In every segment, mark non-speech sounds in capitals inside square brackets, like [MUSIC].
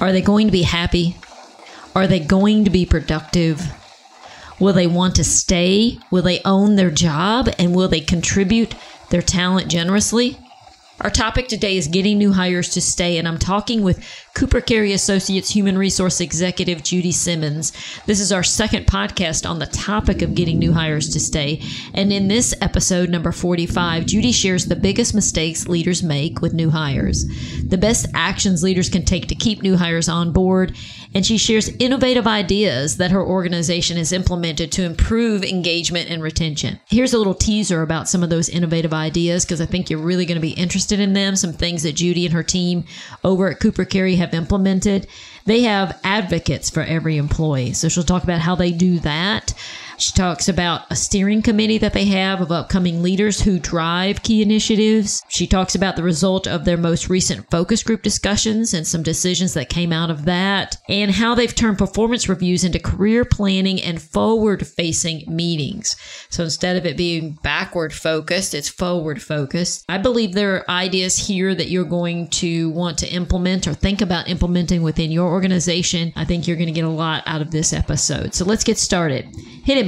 Are they going to be happy? Are they going to be productive? Will they want to stay? Will they own their job? And will they contribute their talent generously? Our topic today is getting new hires to stay, and I'm talking with Cooper Carry Associates Human Resource Executive Judy Simmons. This is our second podcast on the topic of getting new hires to stay. And in this episode, number 45, Judy shares the biggest mistakes leaders make with new hires, the best actions leaders can take to keep new hires on board, and she shares innovative ideas that her organization has implemented to improve engagement and retention. Here's a little teaser about some of those innovative ideas because I think you're really going to be interested in them. Some things that Judy and her team over at Cooper Carry have implemented. They have advocates for every employee. So she'll talk about how they do that. She talks about a steering committee that they have of upcoming leaders who drive key initiatives. She talks about the result of their most recent focus group discussions and some decisions that came out of that, and how they've turned performance reviews into career planning and forward facing meetings. So instead of it being backward focused, it's forward focused. I believe there are ideas here that you're going to want to implement or think about implementing within your organization. I think you're going to get a lot out of this episode. So let's get started. Hit it,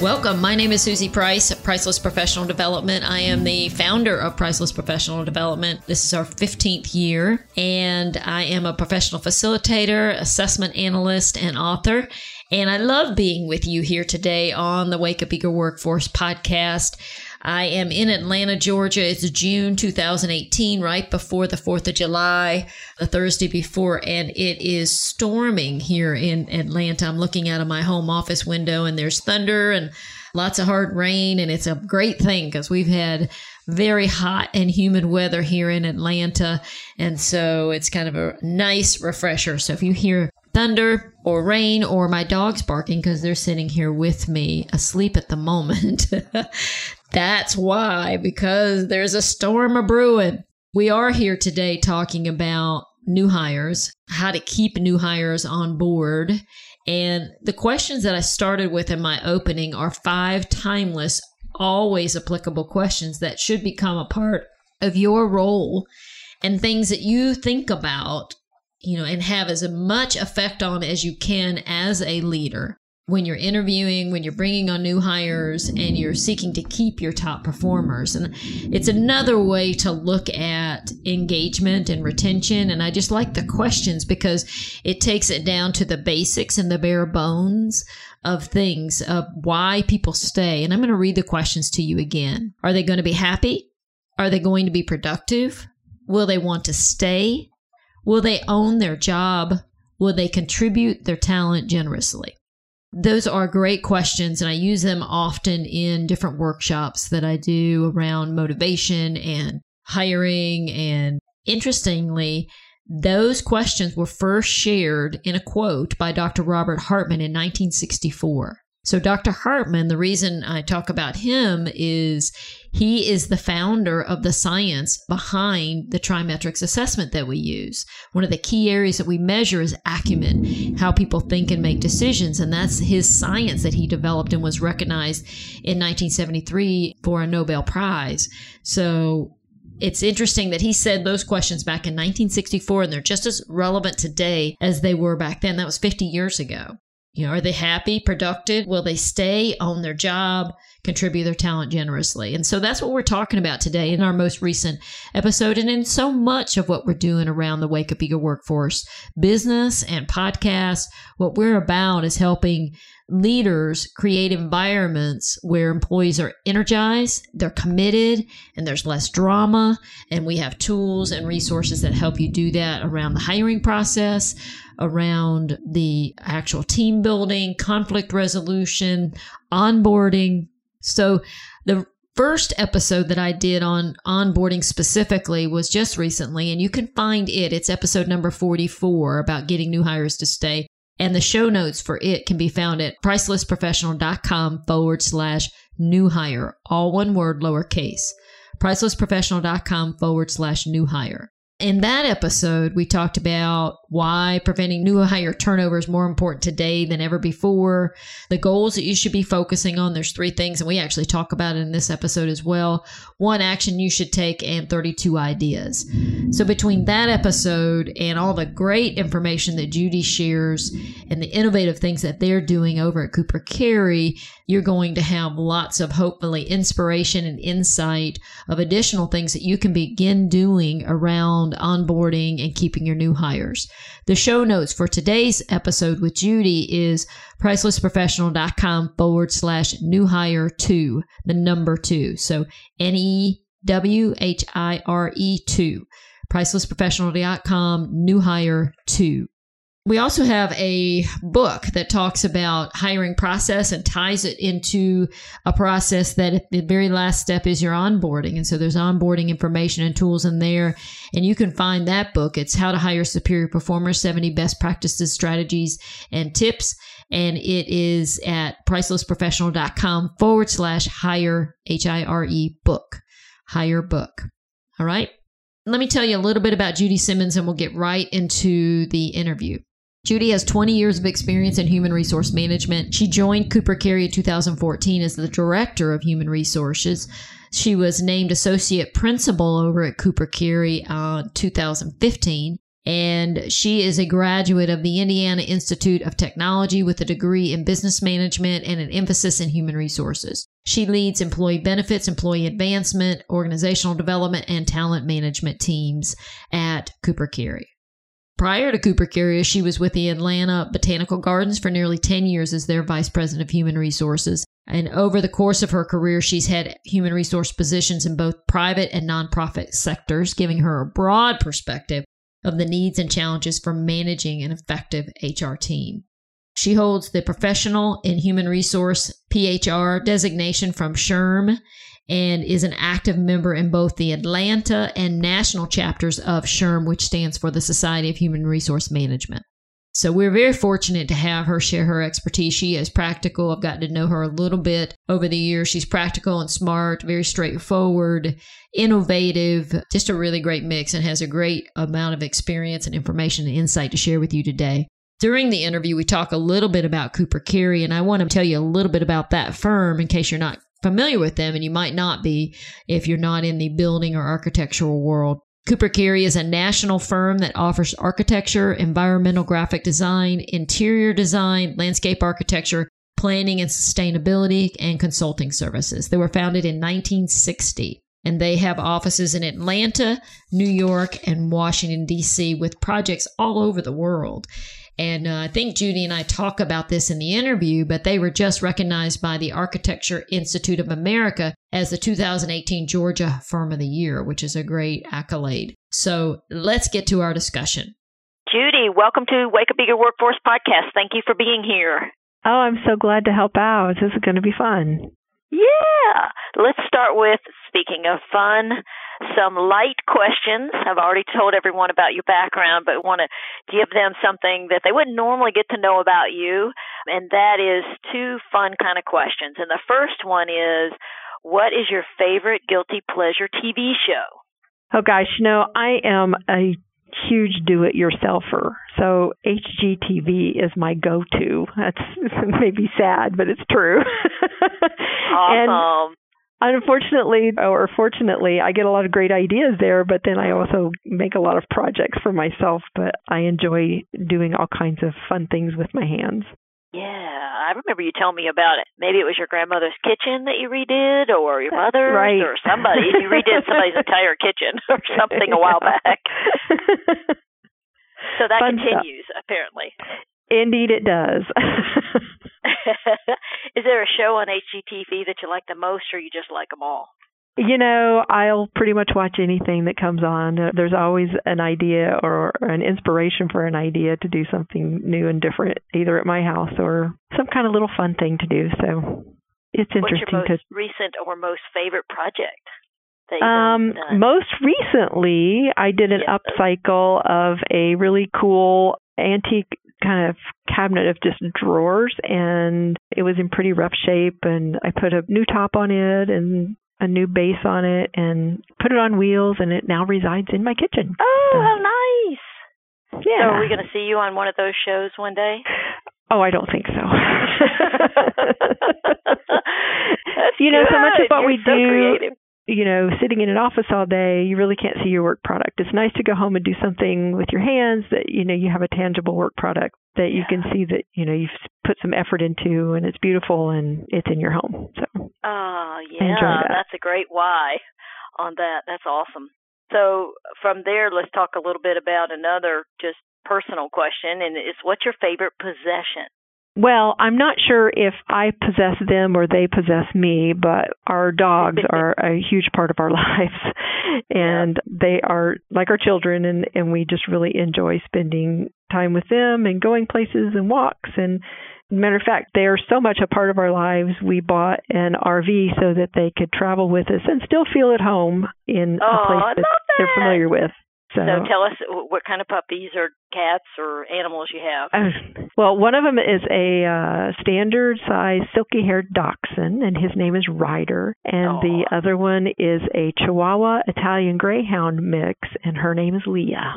Welcome. My name is Suzie Price Priceless Professional Development. I am the founder of Priceless Professional Development. This is our 15th year, and I am a professional facilitator, assessment analyst, and author. And I love being with you here today on the Wake Up Eager Workforce podcast. I am in Atlanta, Georgia. It's June 2018, right before the 4th of July, the Thursday before, and it is storming here in Atlanta. I'm looking out of my home office window and there's thunder and lots of hard rain, and it's a great thing because we've had very hot and humid weather here in Atlanta. And so it's kind of a nice refresher. So if you hear thunder or rain or my dogs barking because they're sitting here with me asleep at the moment. [LAUGHS] That's why, because there's a storm a brewing. We are here today talking about new hires, how to keep new hires on board. And the questions that I started with in my opening are five timeless, always applicable questions that should become a part of your role and things that you think about, you know, and have as much effect on as you can as a leader when you're interviewing, when you're bringing on new hires, and you're seeking to keep your top performers. And it's another way to look at engagement and retention. And I just like the questions because it takes it down to the basics and the bare bones of things of why people stay. And I'm going to read the questions to you again. Are they going to be happy? Are they going to be productive? Will they want to stay? Will they own their job? Will they contribute their talent generously? Those are great questions, and I use them often in different workshops that I do around motivation and hiring. And interestingly, those questions were first shared in a quote by Dr. Robert Hartman in 1964. So, Dr. Hartman, the reason I talk about him is he is the founder of the science behind the TriMetrix assessment that we use. One of the key areas that we measure is acumen, how people think and make decisions. And that's his science that he developed and was recognized in 1973 for a Nobel Prize. So, it's interesting that he said those questions back in 1964 and they're just as relevant today as they were back then. That was 50 years ago. You know, are they happy, productive? Will they stay, own their job, contribute their talent generously? And so that's what we're talking about today in our most recent episode and in so much of what we're doing around the Wake Up Eager Workforce business and podcast. What we're about is helping leaders create environments where employees are energized, they're committed, and there's less drama. And we have tools and resources that help you do that around the hiring process, around the actual team building, conflict resolution, onboarding. So the first episode that I did on onboarding specifically was just recently, and you can find it. It's episode number 44 about getting new hires to stay. And the show notes for it can be found at pricelessprofessional.com forward slash new hire, all one word, lowercase. Pricelessprofessional.com forward slash new hire. In that episode, we talked about why preventing new hire turnover is more important today than ever before. The goals that you should be focusing on. There's three things, and we actually talk about it in this episode as well. One action you should take, and 32 ideas. So between that episode and all the great information that Judy shares and the innovative things that they're doing over at Cooper Carry, you're going to have lots of hopefully inspiration and insight of additional things that you can begin doing around onboarding and keeping your new hires. The show notes for today's episode with Judy is pricelessprofessional.com forward slash new hire two, the number two. So N E W H I R E two. Pricelessprofessional.com, new hire two. We also have a book that talks about hiring process and ties it into a process that the very last step is your onboarding. And so there's onboarding information and tools in there. And you can find that book. It's How to Hire Superior Performers 70 Best Practices, Strategies, and Tips. And it is at pricelessprofessional.com forward slash hire, H I R E book, hire book. All right. Let me tell you a little bit about Judy Simmons and we'll get right into the interview. Judy has 20 years of experience in human resource management. She joined Cooper Carry in 2014 as the director of human resources. She was named associate principal over at Cooper Carry uh, 2015. And she is a graduate of the Indiana Institute of Technology with a degree in business management and an emphasis in human resources. She leads employee benefits, employee advancement, organizational development, and talent management teams at Cooper Carry. Prior to Cooper Carry, she was with the Atlanta Botanical Gardens for nearly 10 years as their vice president of human resources. And over the course of her career, she's had human resource positions in both private and nonprofit sectors, giving her a broad perspective of the needs and challenges for managing an effective HR team. She holds the Professional in Human Resource PHR designation from SHRM and is an active member in both the Atlanta and national chapters of SHRM, which stands for the Society of Human Resource Management. So we're very fortunate to have her share her expertise. She is practical. I've gotten to know her a little bit over the years. She's practical and smart, very straightforward, innovative, just a really great mix and has a great amount of experience and information and insight to share with you today. During the interview, we talk a little bit about Cooper Carry, and I want to tell you a little bit about that firm in case you're not familiar with them, and you might not be if you're not in the building or architectural world. Cooper Carry is a national firm that offers architecture, environmental graphic design, interior design, landscape architecture, planning and sustainability, and consulting services. They were founded in 1960 and they have offices in Atlanta, New York, and Washington, D.C., with projects all over the world. And uh, I think Judy and I talk about this in the interview, but they were just recognized by the Architecture Institute of America as the 2018 Georgia Firm of the Year, which is a great accolade. So let's get to our discussion. Judy, welcome to Wake Up Eager Workforce Podcast. Thank you for being here. Oh, I'm so glad to help out. This is going to be fun. Yeah. Let's start with speaking of fun, some light questions. I've already told everyone about your background, but want to give them something that they wouldn't normally get to know about you. And that is two fun kind of questions. And the first one is what is your favorite guilty pleasure TV show? Oh gosh, you know, I am a huge do-it-yourselfer. So HGTV is my go-to. That's [LAUGHS] maybe sad, but it's true. [LAUGHS] awesome. And unfortunately, or fortunately, I get a lot of great ideas there, but then I also make a lot of projects for myself. But I enjoy doing all kinds of fun things with my hands. Yeah, I remember you telling me about it. Maybe it was your grandmother's kitchen that you redid, or your mother's, right. or somebody. you redid somebody's [LAUGHS] entire kitchen [LAUGHS] or something a while back. [LAUGHS] so that Fun continues, stuff. apparently. Indeed, it does. [LAUGHS] Is there a show on HGTV that you like the most, or you just like them all? You know, I'll pretty much watch anything that comes on. Uh, There's always an idea or an inspiration for an idea to do something new and different, either at my house or some kind of little fun thing to do. So it's interesting What's your most to. recent or most favorite project? Um, done? most recently, I did an Yes. upcycle of a really cool antique kind of cabinet of just drawers and it was in pretty rough shape and I put a new top on it and a new base on it and put it on wheels and it now resides in my kitchen. Oh, so, how nice. Yeah. So are we going to see you on one of those shows one day? Oh, I don't think so. [LAUGHS] you know, good. so much of what You're we so do creative you know, sitting in an office all day, you really can't see your work product. It's nice to go home and do something with your hands that, you know, you have a tangible work product that you yeah. can see that, you know, you've put some effort into and it's beautiful and it's in your home. So, oh, yeah, that. that's a great why on that. That's awesome. So, from there, let's talk a little bit about another just personal question, and it's what's your favorite possession? Well, I'm not sure if I possess them or they possess me, but our dogs [LAUGHS] are a huge part of our [LAUGHS] lives. And they are like our children and and we just really enjoy spending time with them and going places and walks and matter of fact, they are so much a part of our lives. We bought an RV so that they could travel with us and still feel at home in oh, a place that, that they're familiar with. So, so, tell us what kind of puppies or cats or animals you have. Uh, well, one of them is a uh, standard size silky haired dachshund, and his name is Rider. And Aww. the other one is a Chihuahua Italian Greyhound mix, and her name is Leah.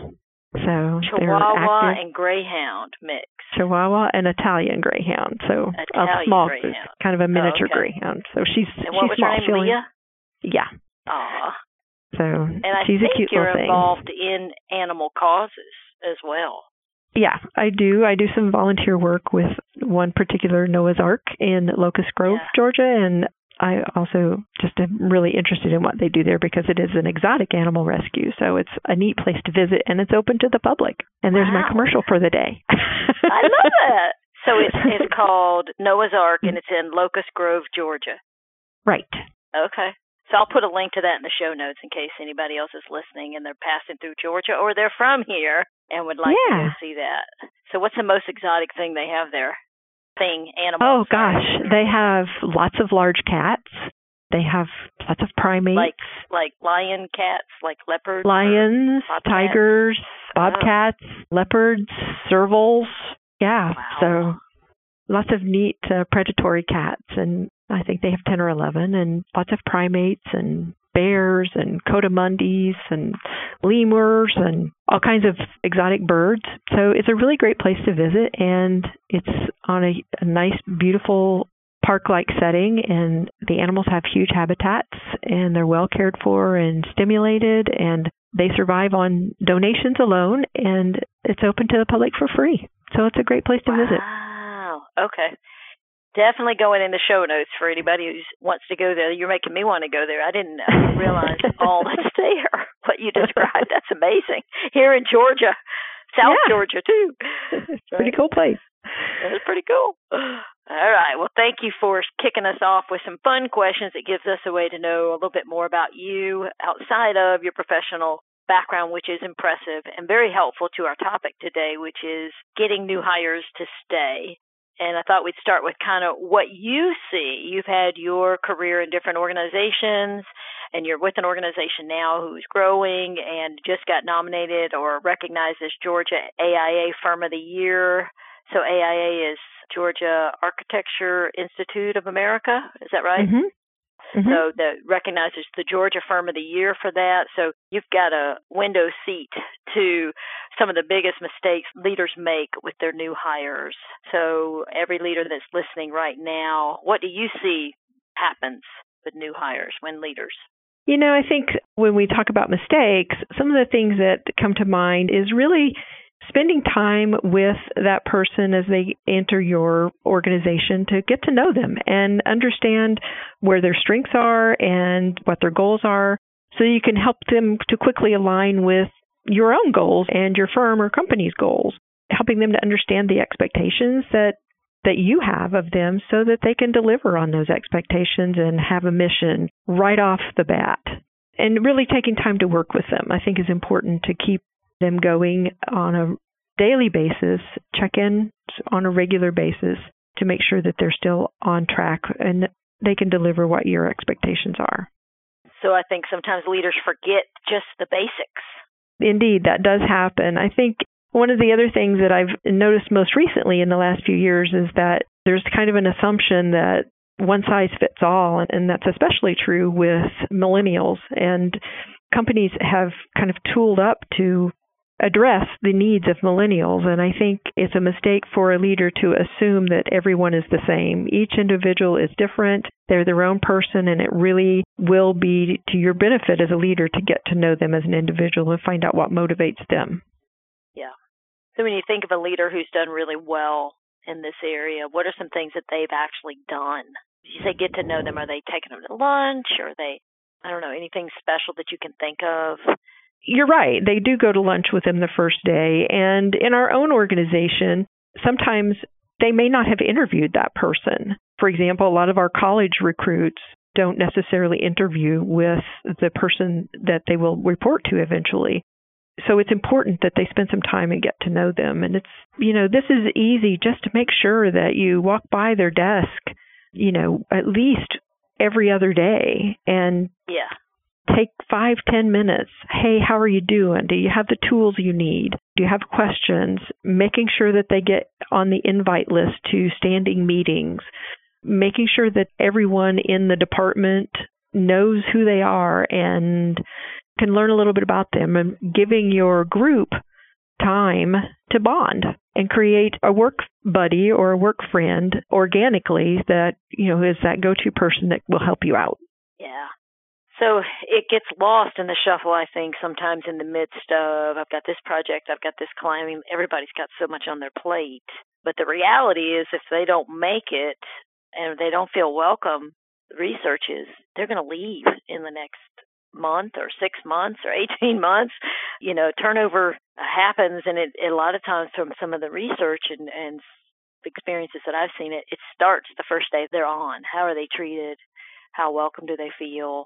So Chihuahua and Greyhound mix. Chihuahua and Italian Greyhound. So Italian a small, Greyhound. kind of a miniature oh, okay. Greyhound. So she's and what she's was small her name? Leah. Yeah. Aw. So and I she's think a cute you're little thing. involved in animal causes as well. Yeah, I do. I do some volunteer work with one particular Noah's Ark in Locust Grove, Yeah. Georgia, and I also just am really interested in what they do there because it is an exotic animal rescue. So it's a neat place to visit and it's open to the public. And there's my commercial for the day. I love [LAUGHS] that. So it's it's [LAUGHS] called Noah's Ark and it's in Locust Grove, Georgia. right. Okay. So I'll put a link to that in the show notes in case anybody else is listening and they're passing through Georgia or they're from here and would like to go see that. So what's the most exotic thing they have there? Thing, animal. Oh gosh, they have lots of large cats. They have lots of primates, Like like lion cats, like leopards. lions, bobcats? tigers, bobcats, leopards, servals. Yeah. Wow. So lots of neat uh, predatory cats and I think they have 10 or 11 and lots of primates and bears and coatimundis and lemurs and all kinds of exotic birds. So it's a really great place to visit and it's on a, a nice beautiful park-like setting and the animals have huge habitats and they're well cared for and stimulated and they survive on donations alone and it's open to the public for free. So it's a great place to visit. Wow. Okay. Definitely going in the show notes for anybody who wants to go there. You're making me want to go there. I didn't realize [LAUGHS] all that's there. What you described, that's amazing. Here in Georgia, South Yeah. Georgia too. It's [LAUGHS] a pretty cool place. That's pretty cool. All right. Well, thank you for kicking us off with some fun questions. It gives us a way to know a little bit more about you outside of your professional background, which is impressive and very helpful to our topic today, which is getting new hires to stay. And I thought we'd start with kind of what you see. You've had your career in different organizations, and you're with an organization now who's growing and just got nominated or recognized as Georgia AIA Firm of the Year. So AIA is Georgia Architecture Institute of America. Is that right? Mhm. Mhm. So that recognizes the Georgia Firm of the Year for that. So you've got a window seat to some of the biggest mistakes leaders make with their new hires. So every leader that's listening right now, what do you see happens with new hires when leaders? You know, I think when we talk about mistakes, some of the things that come to mind is really spending time with that person as they enter your organization to get to know them and understand where their strengths are and what their goals are so you can help them to quickly align with your own goals and your firm or company's goals helping them to understand the expectations that that you have of them so that they can deliver on those expectations and have a mission right off the bat. And really taking time to work with them, I think, is important to keep them going on a daily basis, check in on a regular basis to make sure that they're still on track and they can deliver what your expectations are. So I think sometimes leaders forget just the basics. Indeed, that does happen. I think One of the other things that I've noticed most recently in the last few years is that there's kind of an assumption that one size fits all, and that's especially true with millennials. And companies have kind of tooled up to address the needs of millennials. And I think it's a mistake for a leader to assume that everyone is the same. Each individual is different, they're their own person, and it really will be to your benefit as a leader to get to know them as an individual and find out what motivates them. Yeah. So when you think of a leader who's done really well in this area, what are some things that they've actually done? You say get to know them. Are they taking them to lunch? Or are they, I don't know, anything special that you can think of? You're right. They do go to lunch with them the first day. And in our own organization, sometimes they may not have interviewed that person. For example, a lot of our college recruits don't necessarily interview with the person that they will report to eventually. So it's important that they spend some time and get to know them. And it's, you know, this is easy just to make sure that you walk by their desk, you know, at least every other day and yeah take five, ten minutes. Hey, how are you doing? Do you have the tools you need? Do you have questions? Making sure that they get on the invite list to standing meetings. Making sure that everyone in the department knows who they are and can learn a little bit about them and giving your group time to bond and create a work buddy or a work friend organically that you know is that go-to person that will help you out. Yeah. So it gets lost in the shuffle, I think, sometimes in the midst of I've got this project, I've got this climbing. Everybody's got so much on their plate. But the reality is, if they don't make it and they don't feel welcome, research is they're going to leave in the next month or six months or [LAUGHS] 18 months. You know, turnover happens, and it, a lot of times from some of the research and, and experiences that I've seen, it, it starts the first day they're on. How are they treated? How welcome do they feel?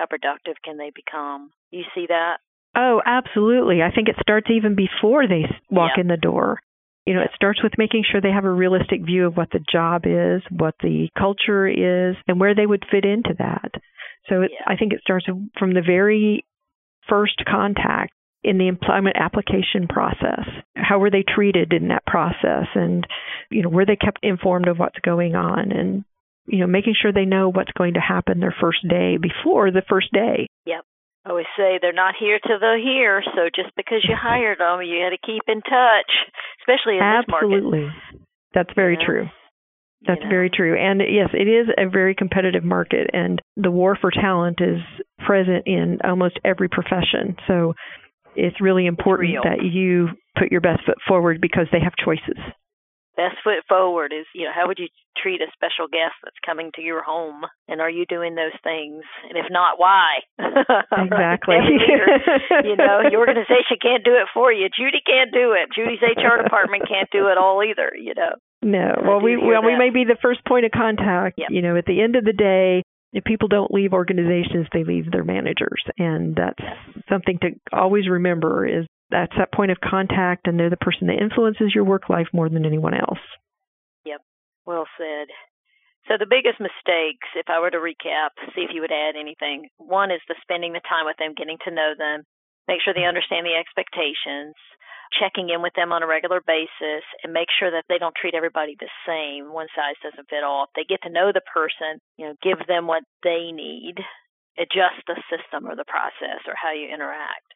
How productive can they become? You see that? Oh, absolutely. I think it starts even before they walk in the door. You know, it starts with making sure they have a realistic view of what the job is, what the culture is, and where they would fit into that. So it, yeah. I think it starts from the very first contact in the employment application process. How were they treated in that process? And, you know, were they kept informed of what's going on? And you know, making sure they know what's going to happen their first day before the first day. Yep. I always say they're not here till they're here. So just because you hired them, you got to keep in touch, especially in Absolutely. this market. Absolutely. That's very true. That's you know. very true. And yes, it is a very competitive market, and the war for talent is present in almost every profession. So it's really important real. that you put your best foot forward because they have choices best foot forward is you know how would you treat a special guest that's coming to your home? And are you doing those things? And if not why? [LAUGHS] Exactly. You know your organization can't do it for you. Judy can't do it. Judy's hr department can't do it all either you know. No. Well we well we may be the first point of contact yep. you know at the end of the day if people don't leave organizations they leave their managers. And that's something to always remember is that's that point of contact and they're the person that influences your work life more than anyone else. Yep. Well said. So the biggest mistakes, if I were to recap, see if you would add anything. One is the spending the time with them, getting to know them, make sure they understand the expectations, checking in with them on a regular basis, and make sure that they don't treat everybody the same. One size doesn't fit all. If they get to know the person, you know, give them what they need, adjust the system or the process or how you interact.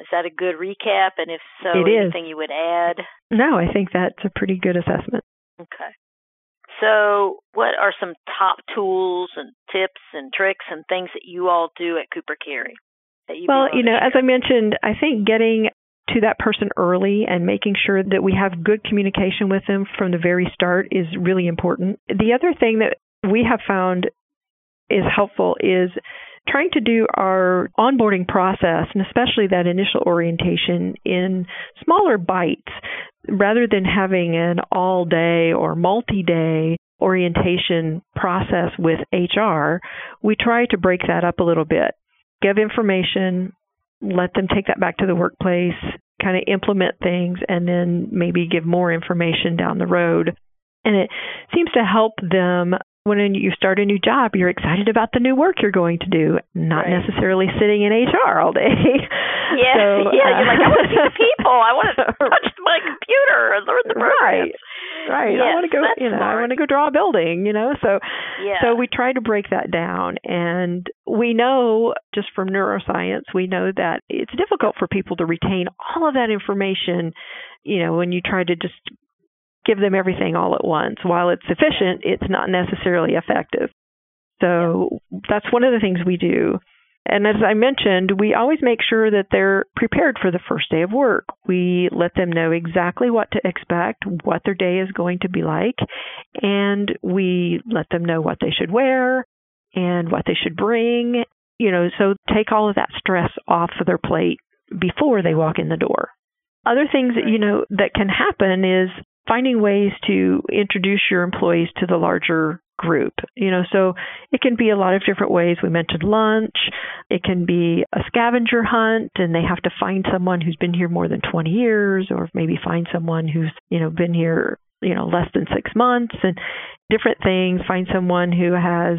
Is that a good recap? And if so, it anything is. you would add? No, I think that's a pretty good assessment. Okay. So, what are some top tools and tips and tricks and things that you all do at Cooper Carry? well, you know, as I mentioned, I think getting to that person early and making sure that we have good communication with them from the very start is really important. The other thing that we have found is helpful is trying to do our onboarding process and especially that initial orientation in smaller bites rather than having an all day or multi day orientation process with HR, we try to break that up a little bit. Give information, let them take that back to the workplace, kind of implement things, and then maybe give more information down the road. And it seems to help them when you start a new job, you're excited about the new work you're going to do, not Right. necessarily sitting in HR all day. [LAUGHS] Yeah, So, [LAUGHS] yeah. uh, You're like, I want to see the [LAUGHS] people. I want to touch my computer and learn the programs. Right. Right. I want to go, you know, I want to go draw a building, you know. So Yeah. so we try to break that down and we know just from neuroscience, we know that it's difficult for people to retain all of that information, you know, when you try to just give them everything all at once. While it's efficient, it's not necessarily effective. So that's one of the things we do. And as I mentioned, we always make sure that they're prepared for the first day of work. We let them know exactly what to expect, what their day is going to be like, and we let them know what they should wear and what they should bring. You know, so take all of that stress off of their plate before they walk in the door. Other things that you know that can happen is finding ways to introduce your employees to the larger group. You know, so it can be a lot of different ways. We mentioned lunch. It can be a scavenger hunt and they have to find someone who's been here more than 20 years or maybe find someone who's, you know, been here, you know, less than 6 months and different things, find someone who has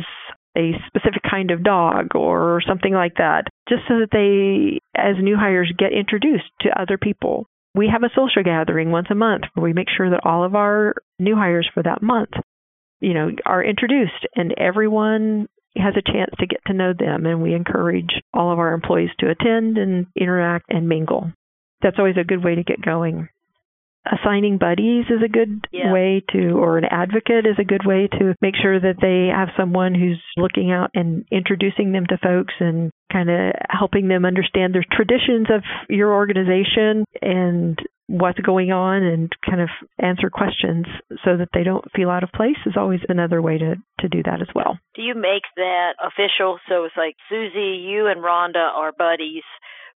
a specific kind of dog or something like that, just so that they, as new hires, get introduced to other people. We have a social gathering once a month where we make sure that all of our new hires for that month, you know, are introduced and everyone has a chance to get to know them and we encourage all of our employees to attend and interact and mingle. That's always a good way to get going assigning buddies is a good Yeah. way to or an advocate is a good way to make sure that they have someone who's looking out and introducing them to folks and kind of helping them understand the traditions of your organization and what's going on and kind of answer questions so that they don't feel out of place is always another way to to do that as well. Do you make that official? So it's like Suzie, you and Rhonda are buddies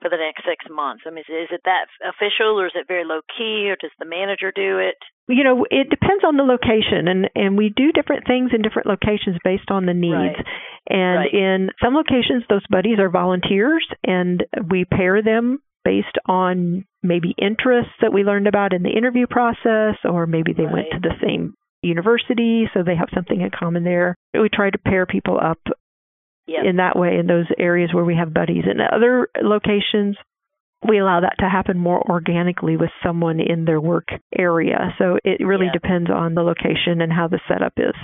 for the next six months. I mean, is, is it that official, or is it very low key, or does the manager do it? you know it depends on the location and and we do different things in different locations based on the needs Right. and Right. in some locations those buddies are volunteers and we pair them based on maybe interests that we learned about in the interview process or maybe they went to the same university so they have something in common there we try to pair people up Yeah. in that way in those areas where we have buddies. In other locations, we allow that to happen more organically with someone in their work area. So it really Yeah. depends on the location and how the setup is.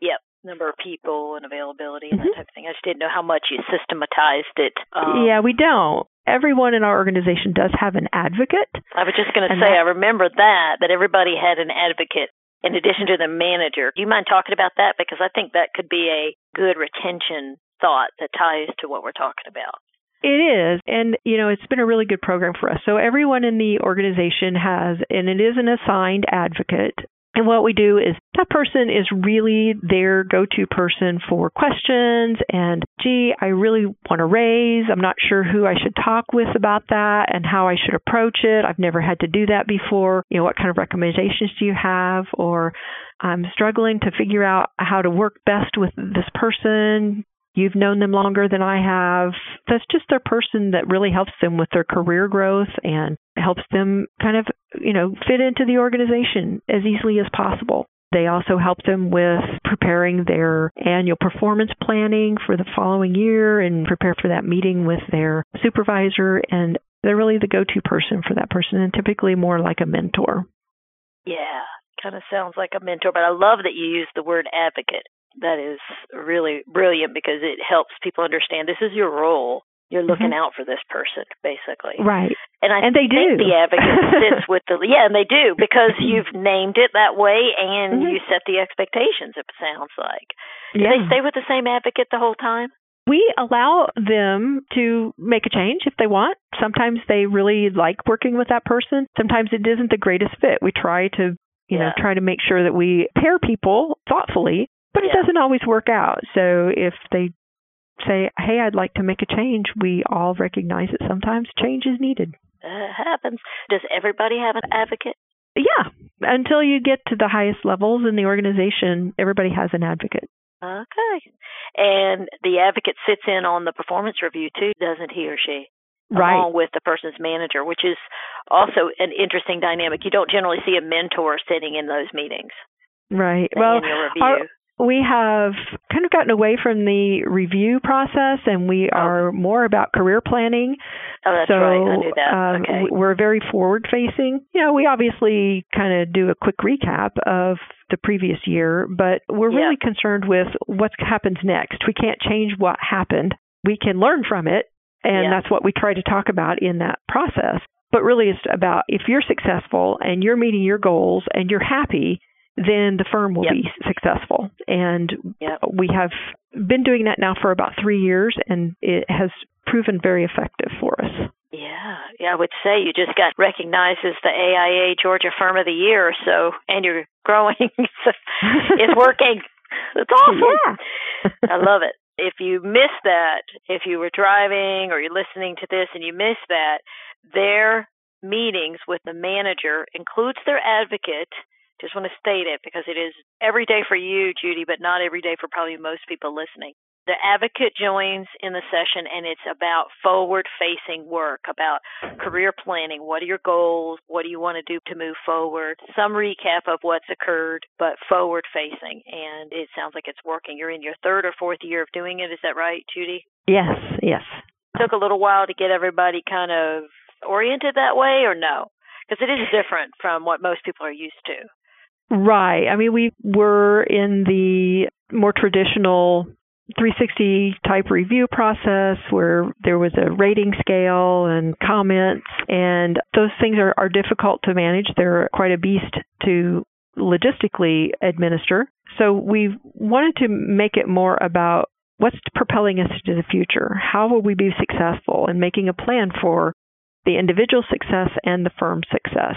Yep. Number of people and availability and Mhm. that type of thing. I just didn't know how much you systematized it. Um, yeah, we don't. Everyone in our organization does have an advocate. I was just going to say, that- I remember that, that everybody had an advocate in addition to the manager. Do you mind talking about that? Because I think that could be a good retention thought that ties to what we're talking about. It is. And, you know, it's been a really good program for us. So everyone in the organization has, and it is an assigned advocate. And what we do is that person is really their go to person for questions. And, gee, I really want to raise. I'm not sure who I should talk with about that and how I should approach it. I've never had to do that before. You know, what kind of recommendations do you have? Or I'm struggling to figure out how to work best with this person. You've known them longer than I have. That's just their person that really helps them with their career growth and helps them kind of, you know, fit into the organization as easily as possible. They also help them with preparing their annual performance planning for the following year and prepare for that meeting with their supervisor. And they're really the go to person for that person and typically more like a mentor. Yeah, kind of sounds like a mentor, but I love that you use the word advocate. That is really brilliant because it helps people understand this is your role. You're looking out for this person, basically. Right. And I And they think do. the advocate [LAUGHS] sits with the yeah, and they do because you've named it that way and Mhm. you set the expectations. It sounds like. Do Yeah. they stay with the same advocate the whole time? We allow them to make a change if they want. Sometimes they really like working with that person. Sometimes it isn't the greatest fit. We try to, you know, try to make sure that we pair people thoughtfully, but it Yeah. doesn't always work out. So if they say, "Hey, I'd like to make a change," we all recognize that sometimes change is needed. That happens. Does everybody have an advocate? Yeah, until you get to the highest levels in the organization, everybody has an advocate. Okay. And the advocate sits in on the performance review too, doesn't he or she? Right. Along with the person's manager, which is also an interesting dynamic. You don't generally see a mentor sitting in those meetings. Right. Well, our, we have kind of gotten away from the review process and we Oh. are more about career planning. Oh, that's so right. I knew that. um, okay. we're very forward facing. You know, we obviously kind of do a quick recap of the previous year, but we're Yeah. really concerned with what happens next. We can't change what happened. We can learn from it, and Yeah. that's what we try to talk about in that process. But really, it's about if you're successful and you're meeting your goals and you're happy, then the firm will Yep. be successful. And Yep. we have been doing that now for about three years, and it has proven very effective for us. Yeah, yeah, I would say you just got recognized as the AIA Georgia Firm of the Year, so and you're growing. [LAUGHS] so it's working. It's [LAUGHS] awesome. Yeah. I love it. If you missed that, if you were driving or you're listening to this and you missed that, their meetings with the manager includes their advocate. Just want to state it because it is every day for you, Judy, but not every day for probably most people listening. The advocate joins in the session and it's about forward facing work, about career planning. What are your goals? What do you want to do to move forward? Some recap of what's occurred, but forward facing. And it sounds like it's working. You're in your third or fourth year of doing it. Is that right, Judy? Yes, yes. Took a little while to get everybody kind of oriented that way or no? Because it is different from what most people are used to. Right. I mean, we were in the more traditional 360 type review process where there was a rating scale and comments, and those things are, are difficult to manage. They're quite a beast to logistically administer. So we wanted to make it more about what's propelling us to the future. How will we be successful and making a plan for the individual success and the firm's success.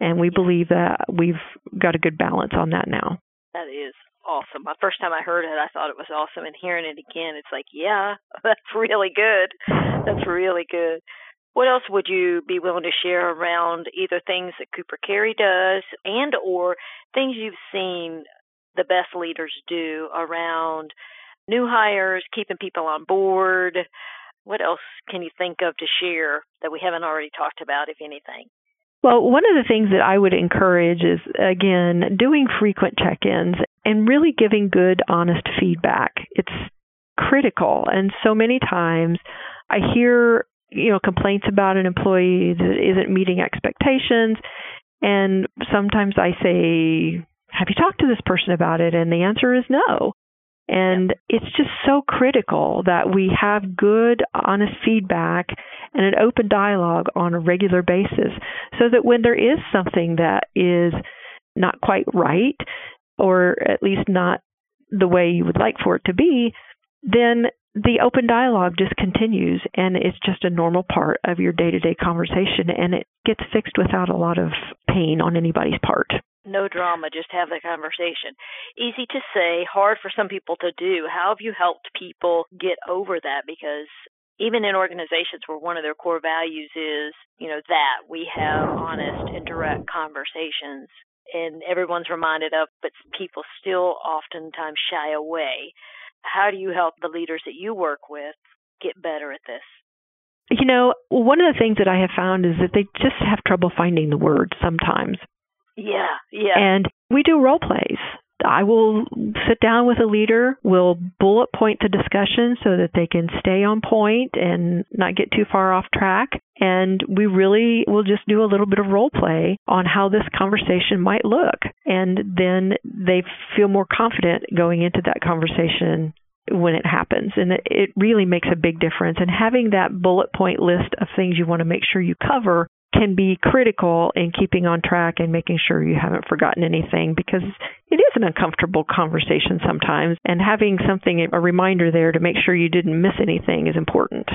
And we believe that we've got a good balance on that now. That is awesome. My first time I heard it, I thought it was awesome, and hearing it again, it's like, yeah, [LAUGHS] that's really good. That's really good. What else would you be willing to share around either things that Cooper Carry does and or things you've seen the best leaders do around new hires, keeping people on board? What else can you think of to share that we haven't already talked about, if anything? Well, one of the things that I would encourage is, again, doing frequent check ins and really giving good, honest feedback. It's critical. And so many times I hear, you know, complaints about an employee that isn't meeting expectations. And sometimes I say, Have you talked to this person about it? And the answer is no. And it's just so critical that we have good, honest feedback and an open dialogue on a regular basis so that when there is something that is not quite right or at least not the way you would like for it to be, then the open dialogue just continues and it's just a normal part of your day to day conversation and it gets fixed without a lot of pain on anybody's part. No drama, just have the conversation. Easy to say, hard for some people to do. How have you helped people get over that? Because even in organizations where one of their core values is, you know, that we have honest and direct conversations and everyone's reminded of, but people still oftentimes shy away. How do you help the leaders that you work with get better at this? You know, one of the things that I have found is that they just have trouble finding the words sometimes. Yeah, yeah. And we do role plays. I will sit down with a leader, we'll bullet point the discussion so that they can stay on point and not get too far off track. And we really will just do a little bit of role play on how this conversation might look. And then they feel more confident going into that conversation when it happens. And it, really makes a big difference. And having that bullet point list of things you want to make sure you cover can be critical in keeping on track and making sure you haven't forgotten anything because it is an uncomfortable conversation sometimes and having something a reminder there to make sure you didn't miss anything is important.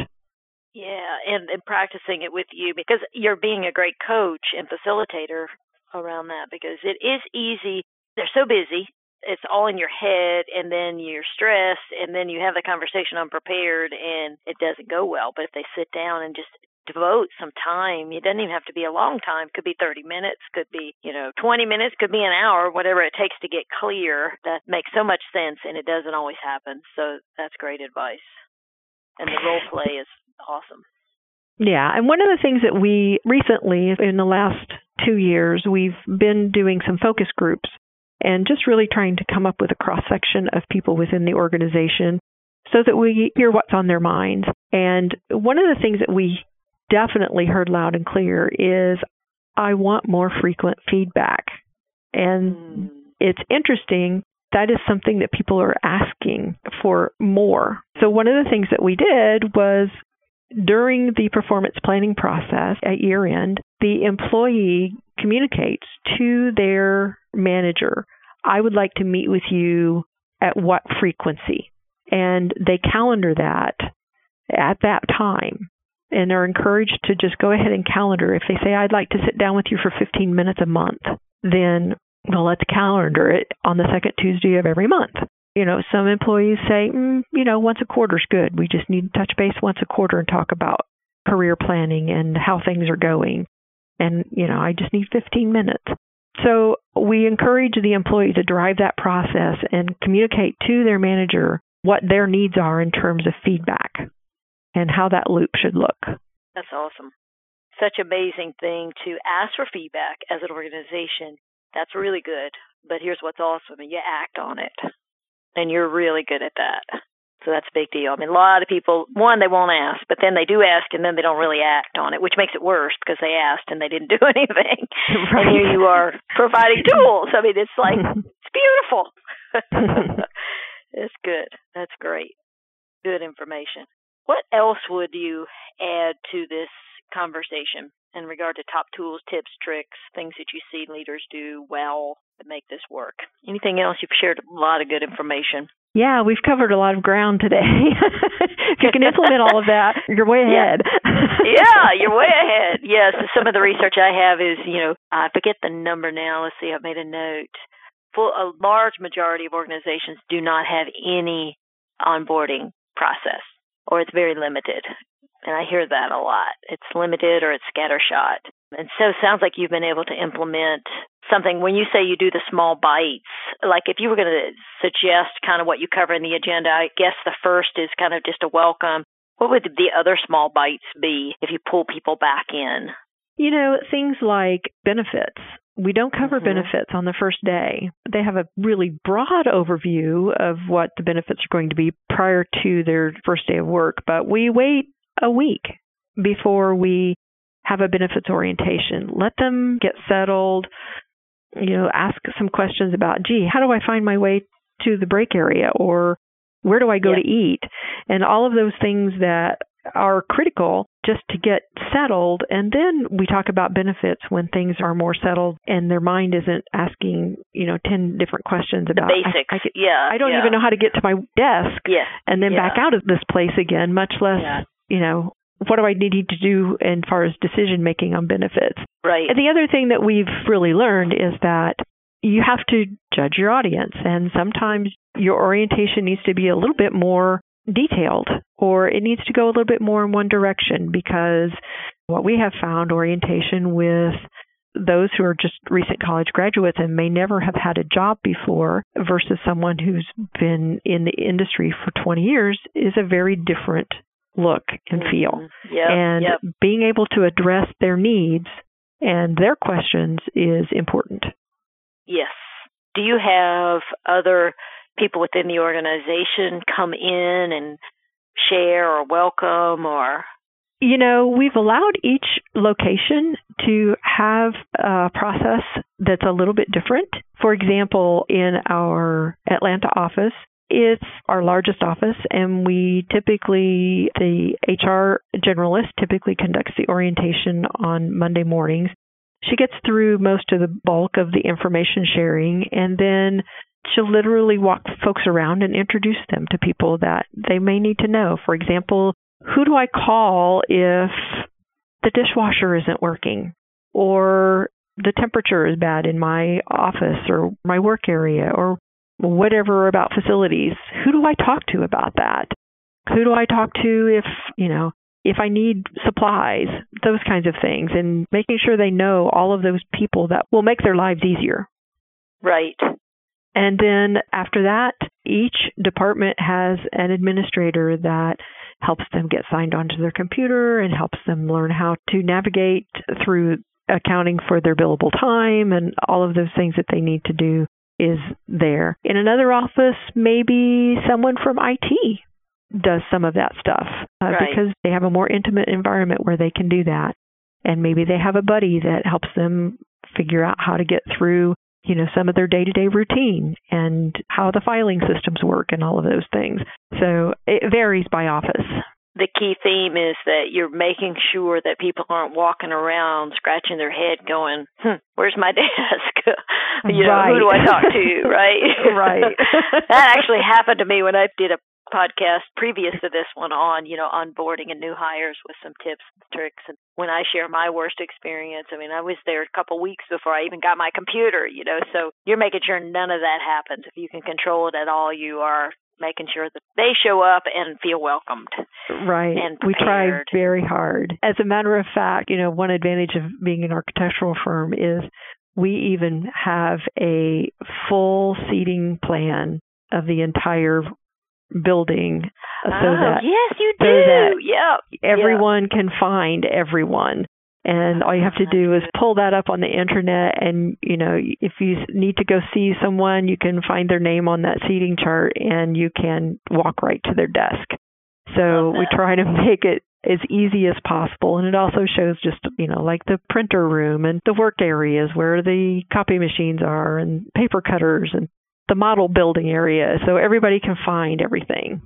Yeah, and, and practicing it with you because you're being a great coach and facilitator around that because it is easy. They're so busy. It's all in your head, and then you're stressed, and then you have the conversation unprepared, and it doesn't go well. But if they sit down and just devote some time. It doesn't even have to be a long time. Could be 30 minutes, could be, you know, 20 minutes, could be an hour, whatever it takes to get clear. That makes so much sense and it doesn't always happen. So that's great advice. And the role play is awesome. Yeah, and one of the things that we recently in the last 2 years we've been doing some focus groups and just really trying to come up with a cross section of people within the organization so that we hear what's on their minds. And one of the things that we definitely heard loud and clear is I want more frequent feedback. And mm. it's interesting. That is something that people are asking for more. So, one of the things that we did was during the performance planning process at year end, the employee communicates to their manager, I would like to meet with you at what frequency? And they calendar that at that time and are encouraged to just go ahead and calendar. If they say, I'd like to sit down with you for 15 minutes a month, then well, let's calendar it on the second Tuesday of every month. You know, some employees say, mm, you know, once a quarter is good. We just need to touch base once a quarter and talk about career planning and how things are going. And, you know, I just need 15 minutes. So we encourage the employee to drive that process and communicate to their manager what their needs are in terms of feedback and how that loop should look. That's awesome. Such amazing thing to ask for feedback as an organization. That's really good. But here's what's awesome you act on it. And you're really good at that. So that's a big deal. I mean, a lot of people, one, they won't ask, but then they do ask and then they don't really act on it, which makes it worse because they asked and they didn't [LAUGHS] do anything. Right. [LAUGHS] And here you are providing tools. I mean, it's like, [LAUGHS] it's beautiful. it's good. That's great. Good information. What else would you add to this conversation in regard to top tools, tips, tricks, things that you see leaders do well to make this work? Anything else? You've shared a lot of good information. Yeah, we've covered a lot of ground today. [LAUGHS] if you can implement all of that, [LAUGHS] you're way ahead. [LAUGHS] yeah, you're way ahead. Yes, some of the research I have is, you know, I forget the number now. Let's see, I've made a note. Full, a large majority of organizations do not have any onboarding process, or it's very limited. And I hear that a lot. It's limited or it's scattershot. And so it sounds like you've been able to implement something when you say you do the small bites like if you were going to suggest kind of what you cover in the agenda i guess the first is kind of just a welcome what would the other small bites be if you pull people back in you know things like benefits we don't cover mm-hmm. benefits on the first day. They have a really broad overview of what the benefits are going to be prior to their first day of work, but we wait a week before we have a benefits orientation. Let them get settled, you know, ask some questions about, gee, how do I find my way to the break area or where do I go yeah. to eat? And all of those things that are critical just to get settled. And then we talk about benefits when things are more settled and their mind isn't asking, you know, 10 different questions about the basics. I, I, yeah. I don't yeah. even know how to get to my desk yeah. and then yeah. back out of this place again, much less, yeah. you know, what do I need to do as far as decision making on benefits? Right. And the other thing that we've really learned is that you have to judge your audience, and sometimes your orientation needs to be a little bit more detailed, or it needs to go a little bit more in one direction because what we have found orientation with those who are just recent college graduates and may never have had a job before versus someone who's been in the industry for 20 years is a very different look and feel. Mm-hmm. Yep, and yep. being able to address their needs and their questions is important. Yes. Do you have other people within the organization come in and share or welcome or you know, we've allowed each location to have a process that's a little bit different. For example, in our Atlanta office, it's our largest office, and we typically, the HR generalist typically conducts the orientation on Monday mornings. She gets through most of the bulk of the information sharing, and then she'll literally walk folks around and introduce them to people that they may need to know. For example, who do I call if the dishwasher isn't working? Or the temperature is bad in my office or my work area or whatever about facilities, who do I talk to about that? Who do I talk to if, you know, if I need supplies, those kinds of things, and making sure they know all of those people that will make their lives easier. Right. And then after that, each department has an administrator that helps them get signed onto their computer and helps them learn how to navigate through accounting for their billable time and all of those things that they need to do is there. In another office, maybe someone from IT does some of that stuff uh, Right. because they have a more intimate environment where they can do that. And maybe they have a buddy that helps them figure out how to get through, you know, some of their day-to-day routine and how the filing systems work and all of those things. So it varies by office. the key theme is that you're making sure that people aren't walking around scratching their head going, hmm, where's my [LAUGHS] desk? [LAUGHS] you know, who do I talk to, right? Right. [LAUGHS] that actually happened to me when I did a podcast previous to this one on, you know, onboarding and new hires with some tips and tricks. And when I share my worst experience, I mean, I was there a couple weeks before I even got my computer, you know, so you're making sure none of that happens. If you can control it at all, you are making sure that they show up and feel welcomed. Right. and we try very hard. As a matter of fact, you know, one advantage of being an architectural firm is we even have a full seating plan of the entire building so oh, that yes, you so do. that Yep. everyone can find everyone. And all you have to do is pull that up on the internet, and you know, if you need to go see someone, you can find their name on that seating chart, and you can walk right to their desk. So we try to make it as easy as possible, and it also shows just you know, like the printer room and the work areas where the copy machines are, and paper cutters, and the model building area, so everybody can find everything.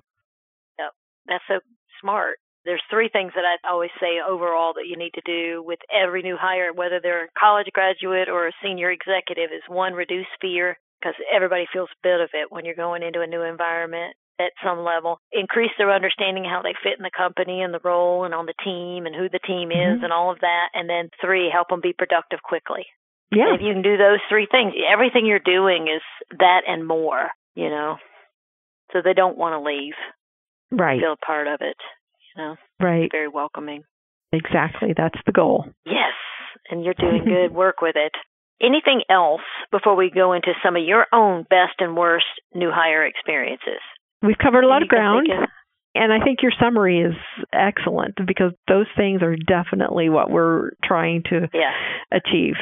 Yep. That's so smart. There's three things that I always say overall that you need to do with every new hire, whether they're a college graduate or a senior executive, is one, reduce fear because everybody feels a bit of it when you're going into a new environment at some level. Increase their understanding of how they fit in the company and the role and on the team and who the team is Mhm. and all of that. And then three, help them be productive quickly. Yeah, If you can do those three things, everything you're doing is that and more, you know. So they don't want to leave, right, feel part of it, you know, right, very welcoming. exactly. That's the goal. Yes, and you're doing [LAUGHS] good work with it. Anything else before we go into some of your own best and worst new hire experiences? We've covered a lot of You can think ground, and I think your summary is excellent because those things are definitely what we're trying to Yeah, achieve.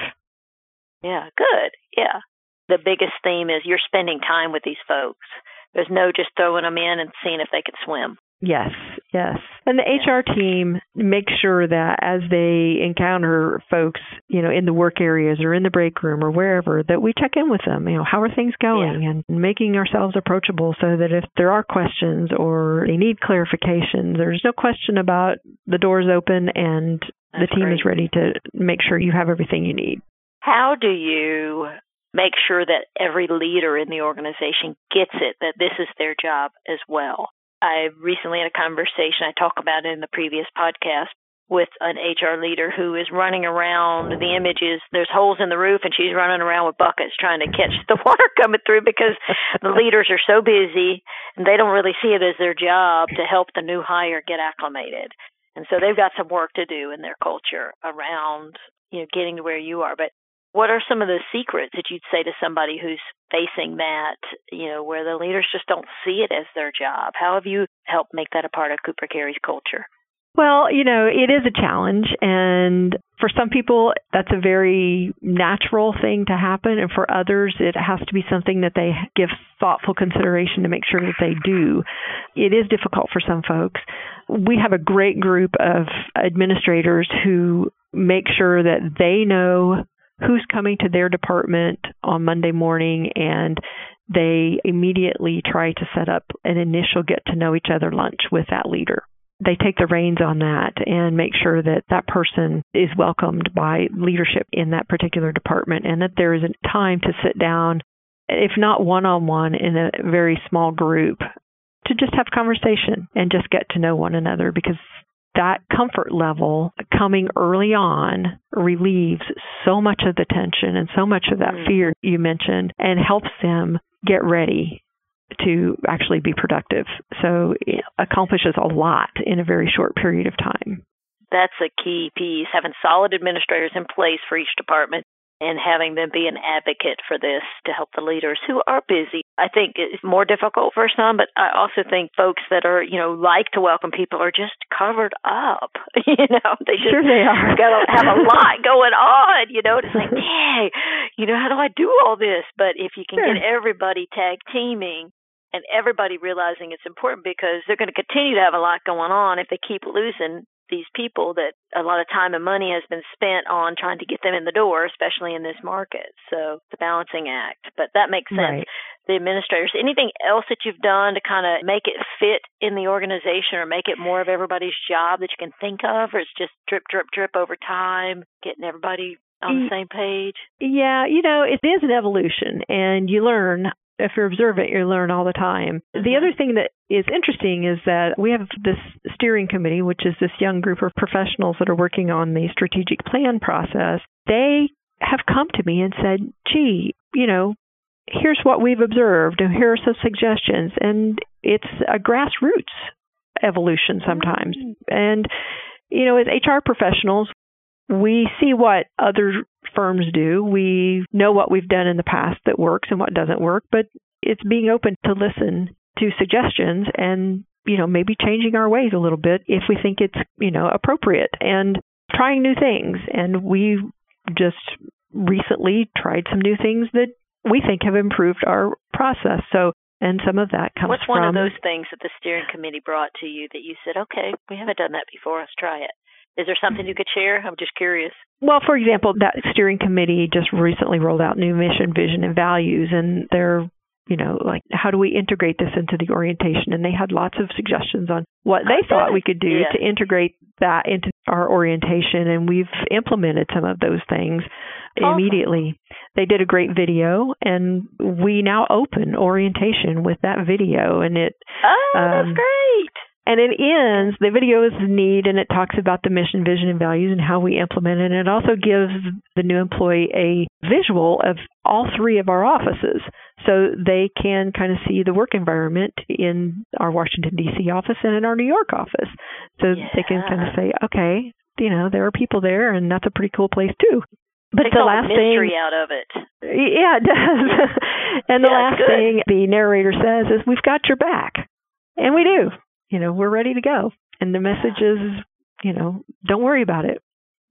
Yeah, good. Yeah. The biggest theme is you're spending time with these folks. There's no just throwing them in and seeing if they can swim. Yes, yes. And the HR team makes sure that as they encounter folks, you know, in the work areas or in the break room or wherever, that we check in with them. You know, how are things going? And making ourselves approachable so that if there are questions or they need clarification, there's no question about the doors open and the team great. is ready to make sure you have everything you need. How do you make sure that every leader in the organization gets it that this is their job as well? I recently had a conversation, I talk about it in the previous podcast, with an HR leader who is running around. The image is there's holes in the roof and she's running around with buckets trying to catch the [LAUGHS] water coming through because the leaders are so busy and they don't really see it as their job to help the new hire get acclimated. And so they've got some work to do in their culture around, you know, getting to where you are. But what are some of the secrets that you'd say to somebody who's facing that, you know, where the leaders just don't see it as their job? How have you helped make that a part of Cooper Carry's culture? Well, you know, it is a challenge. And for some people, that's a very natural thing to happen. And for others, it has to be something that they give thoughtful consideration to make sure that they do. It is difficult for some folks. We have a great group of administrators who make sure that they know who's coming to their department on Monday morning and they immediately try to set up an initial get to know each other lunch with that leader. They take the reins on that and make sure that that person is welcomed by leadership in that particular department and that there is a time to sit down, if not one on one, in a very small group to just have conversation and just get to know one another because that comfort level coming early on relieves so much of the tension and so much of that Mm. fear you mentioned and helps them get ready to actually be productive. So it accomplishes a lot in a very short period of time. That's a key piece, having solid administrators in place for each department. And having them be an advocate for this to help the leaders who are busy. I think it's more difficult for some, but I also think folks that are, you know, like to welcome people are just covered up. [LAUGHS] you know, they just sure they are. got to have a [LAUGHS] lot going on, you know, it's like, [LAUGHS] dang, you know, how do I do all this? But if you can Sure. get everybody tag teaming and everybody realizing it's important because they're going to continue to have a lot going on if they keep losing these people that a lot of time and money has been spent on trying to get them in the door, especially in this market. So it's a balancing act. But that makes sense. Right. The administrators, anything else that you've done to kind of make it fit in the organization or make it more of everybody's job that you can think of, or it's just drip, drip, drip over time, getting everybody on the same page? Yeah, you know, it is an evolution, and you learn. If you're observant, you learn all the time. The mm-hmm. other thing that is interesting is that we have this steering committee, which is this young group of professionals that are working on the strategic plan process. They have come to me and said, gee, you know, here's what we've observed, and here are some suggestions. And it's a grassroots evolution sometimes. Mm-hmm. And, you know, as HR professionals, we see what other firms do. We know what we've done in the past that works and what doesn't work, but it's being open to listen to suggestions and, you know, maybe changing our ways a little bit if we think it's, you know, appropriate and trying new things. And we just recently tried some new things that we think have improved our process. So, and some of that comes What's from one of those things that the steering committee brought to you that you said, okay, we haven't done that before, let's try it? Is there something you could share? I'm just curious. Well, for example, that steering committee just recently rolled out new mission, vision, and values, and they're, you know, like, how do we integrate this into the orientation? And they had lots of suggestions on what they thought we could do Yeah. to integrate that into our orientation, and we've implemented some of those things Awesome. immediately. They did a great video, and we now open orientation with that video, and it Oh, that's Um, great. And it ends, the video is neat and it talks about the mission, vision, and values and how we implement it. And it also gives the new employee a visual of all three of our offices so they can kind of see the work environment in our Washington, D.C. office and in our New York office. So they can kind of say, okay, you know, there are people there and that's a pretty cool place too. But Takes the last the thing out of it. yeah, it does. [LAUGHS] and the Yeah, last good. thing the narrator says is, "We've got your back," and we do. You know, we're ready to go. And the message is, you know, don't worry about it.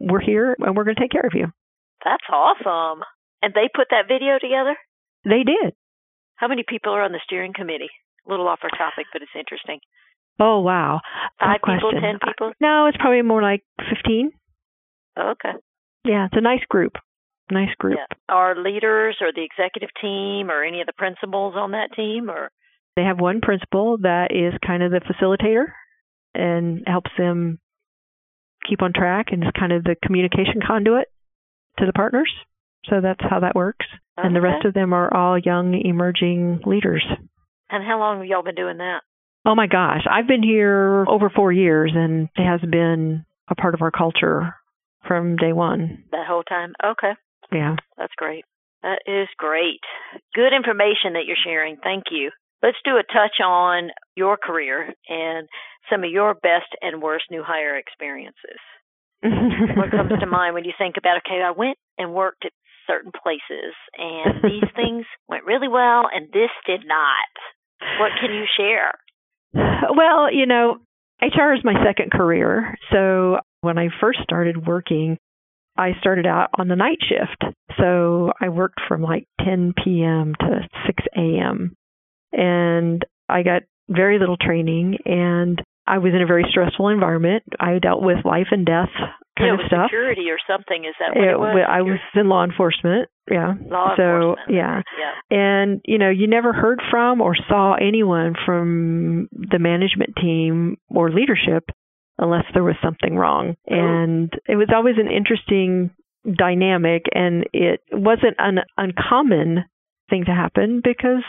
We're here, and we're going to take care of you. That's awesome. And they put that video together? They did. How many people are on the steering committee? A little off our topic, but it's interesting. Oh wow, Five people, question. ten people? No, it's probably more like fifteen. Okay. Yeah, it's a nice group. Nice group. Yeah. Are leaders or the executive team or any of the principals on that team or They have one principal that is kind of the facilitator and helps them keep on track and is kind of the communication conduit to the partners. So that's how that works. And the rest of them are all young emerging leaders. And how long have y'all been doing that? Oh my gosh, I've been here over 4 years and it has been a part of our culture from day 1. That whole time? Okay. Yeah. That's great. That is great. Good information that you're sharing. Thank you. Let's do a touch on your career and some of your best and worst new hire experiences. What comes to mind when you think about, okay, I went and worked at certain places and [LAUGHS] these things went really well and this did not. What can you share? well, you know, HR is my second career. So when I first started working, I started out on the night shift. So I worked from like 10 p.m. to 6 a.m. And I got very little training and I was in a very stressful environment. I dealt with life and death kind yeah, of stuff. security or something. Is that what It it was? wa- I was in law enforcement. Yeah. law so, enforcement. yeah. Yeah. And, you know, you never heard from or saw anyone from the management team or leadership unless there was something wrong. Oh. And it was always an interesting dynamic and it wasn't an uncommon thing to happen because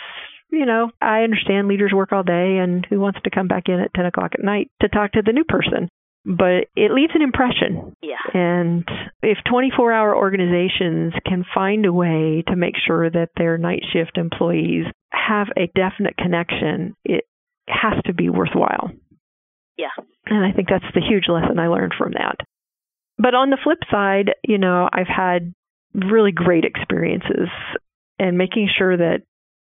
you know, I understand leaders work all day and who wants to come back in at 10 o'clock at night to talk to the new person. But it leaves an impression. Yeah. And if 24 hour organizations can find a way to make sure that their night shift employees have a definite connection, it has to be worthwhile. Yeah. And I think that's the huge lesson I learned from that. But on the flip side, you know, I've had really great experiences and making sure that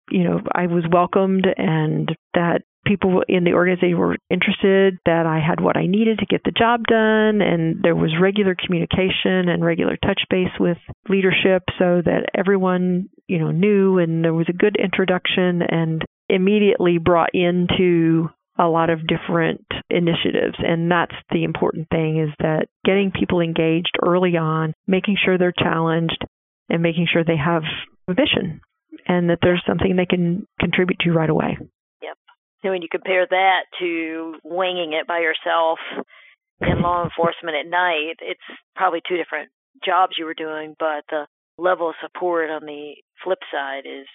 you know I was welcomed and that people in the organization were interested that I had what I needed to get the job done and there was regular communication and regular touch base with leadership so that everyone you know knew and there was a good introduction and immediately brought into a lot of different initiatives. And that's the important thing is that getting people engaged early on making sure they're challenged and making sure they have a vision and that there's something they can contribute to right away yep so when you compare that to winging it by yourself in law enforcement at night it's probably two different jobs you were doing but the level of support on the flip side is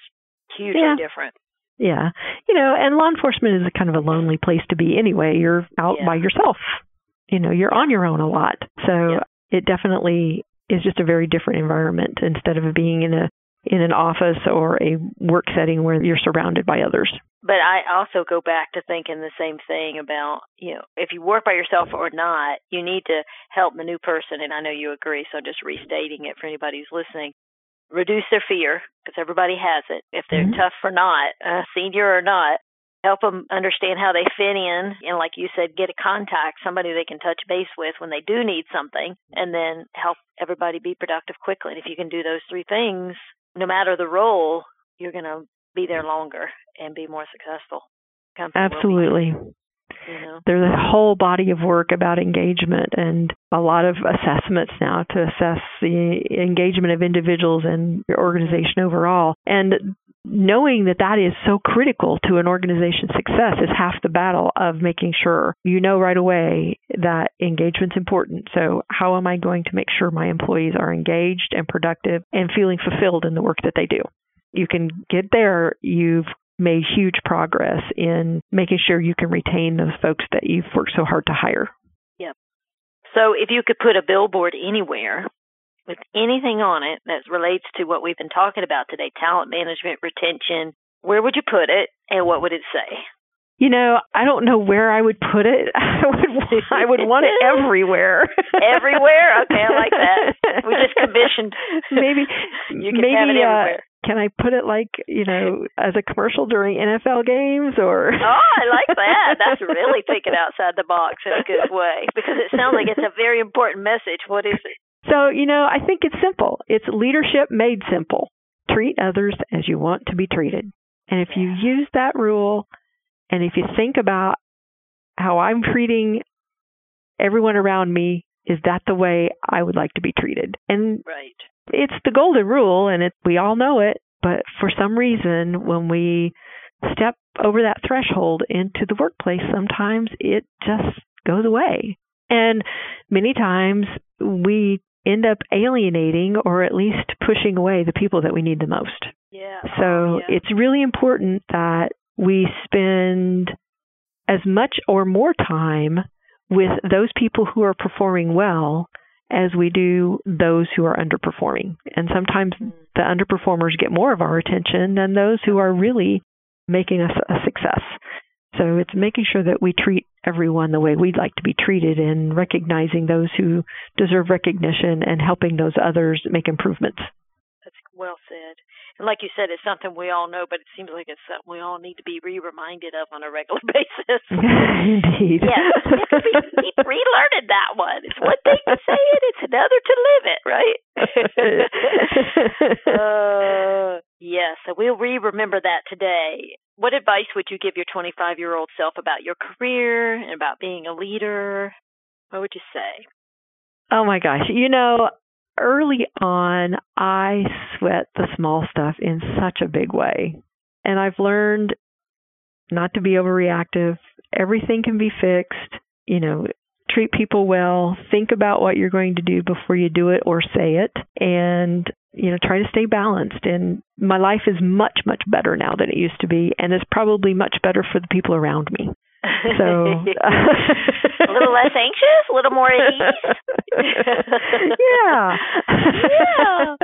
hugely yeah. different yeah. You know, and law enforcement is a kind of a lonely place to be anyway. You're out Yeah. by yourself. You know, you're on your own a lot. So Yeah. it definitely is just a very different environment instead of being in a in an office or a work setting where you're surrounded by others. But I also go back to thinking the same thing about, you know, if you work by yourself or not, you need to help the new person. And I know you agree, so just restating it for anybody who's listening. Reduce their fear, because everybody has it. If they're Mhm. tough or not, uh, senior or not, help them understand how they fit in. And like you said, get a contact, somebody they can touch base with when they do need something, and then help everybody be productive quickly. And if you can do those three things, no matter the role, you're going to be there longer and be more successful. Absolutely. You know? There's a whole body of work about engagement and a lot of assessments now to assess the engagement of individuals and your organization overall. And knowing that that is so critical to an organization's success is half the battle of making sure you know right away that engagement's important. So, how am I going to make sure my employees are engaged and productive and feeling fulfilled in the work that they do? You can get there, you've made huge progress in making sure you can retain those folks that you've worked so hard to hire. Yep. So if you could put a billboard anywhere with anything on it that relates to what we've been talking about today, talent management, retention, where would you put it and what would it say? You know, I don't know where I would put it. [LAUGHS] I would I would want it [LAUGHS] everywhere. Everywhere? Okay, I like that. [LAUGHS] We just commissioned. maybe You can maybe have it uh, can I put it like, you know, as a commercial during NFL games or Oh, I like that. That's really thinking outside the box in a good way because it sounds like it's a very important message. What is it? So, you know, I think it's simple. It's leadership made simple. Treat others as you want to be treated. And if you use that rule and if you think about how I'm treating everyone around me, is that the way I would like to be treated? And Right. it's the golden rule and it we all know it, but for some reason when we step over that threshold into the workplace, sometimes it just goes away. And many times we end up alienating or at least pushing away the people that we need the most. Yeah. So Oh, yeah. it's really important that we spend as much or more time with those people who are performing well as we do those who are underperforming. And sometimes Mm. the underperformers get more of our attention than those who are really making us a success. So it's making sure that we treat everyone the way we'd like to be treated and recognizing those who deserve recognition and helping those others make improvements. That's well said. And like you said, it's something we all know, but it seems like it's something we all need to be re-reminded of on a regular [LAUGHS] basis. [LAUGHS] Indeed. yes, we have to be, keep [LAUGHS] relearning that one. It's one thing to say it; it's another to live it, right? uh, yes, so we'll re-remember that today. What advice would you give your 25-year-old self about your career and about being a leader? What would you say? Oh my gosh. You know, early on, I sweat the small stuff in such a big way. And I've learned not to be overreactive. Everything can be fixed. You know, treat people well. Think about what you're going to do before you do it or say it. And, you know, try to stay balanced. And my life is much, much better now than it used to be. And it's probably much better for the people around me. So, [LAUGHS] a little less anxious, a little more at ease. [LAUGHS] yeah. Yeah.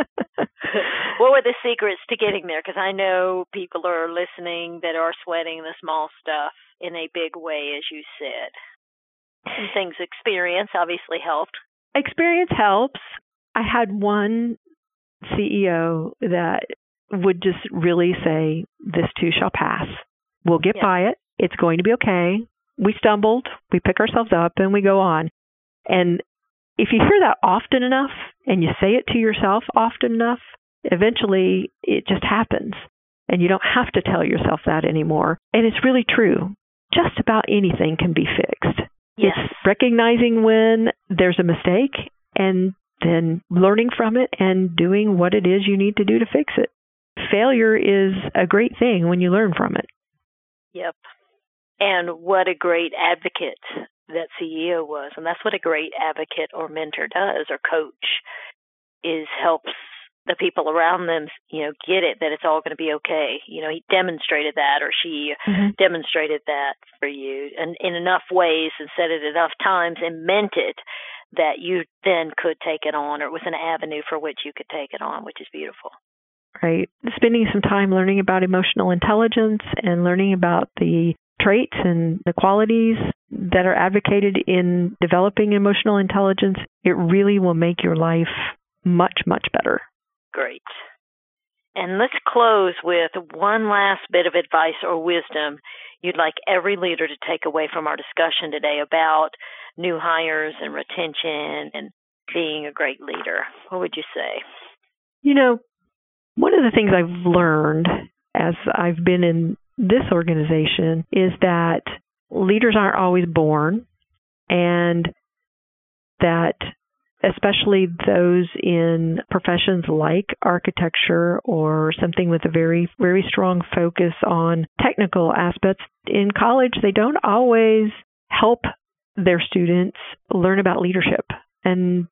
what were the secrets to getting there? Because I know people are listening that are sweating the small stuff in a big way, as you said. And things experience obviously helped. Experience helps. I had one CEO that would just really say, This too shall pass. We'll get Yeah. by it. It's going to be okay. We stumbled, we pick ourselves up, and we go on. And if you hear that often enough and you say it to yourself often enough, eventually it just happens. And you don't have to tell yourself that anymore. And it's really true. Just about anything can be fixed. Yes. It's recognizing when there's a mistake and then learning from it and doing what it is you need to do to fix it. Failure is a great thing when you learn from it. Yep. And what a great advocate that CEO was. And that's what a great advocate or mentor does or coach is helps the people around them, you know, get it that it's all going to be okay. You know, he demonstrated that or she mm-hmm. demonstrated that for you and in enough ways and said it enough times and meant it that you then could take it on or it was an avenue for which you could take it on, which is beautiful. Right. Spending some time learning about emotional intelligence and learning about the traits and the qualities that are advocated in developing emotional intelligence, it really will make your life much, much better. And let's close with one last bit of advice or wisdom you'd like every leader to take away from our discussion today about new hires and retention and being a great leader. What would you say? You know, one of the things I've learned as I've been in this organization is that leaders aren't always born and that especially those in professions like architecture or something with a very very strong focus on technical aspects. In college they don't always help their students learn about leadership. And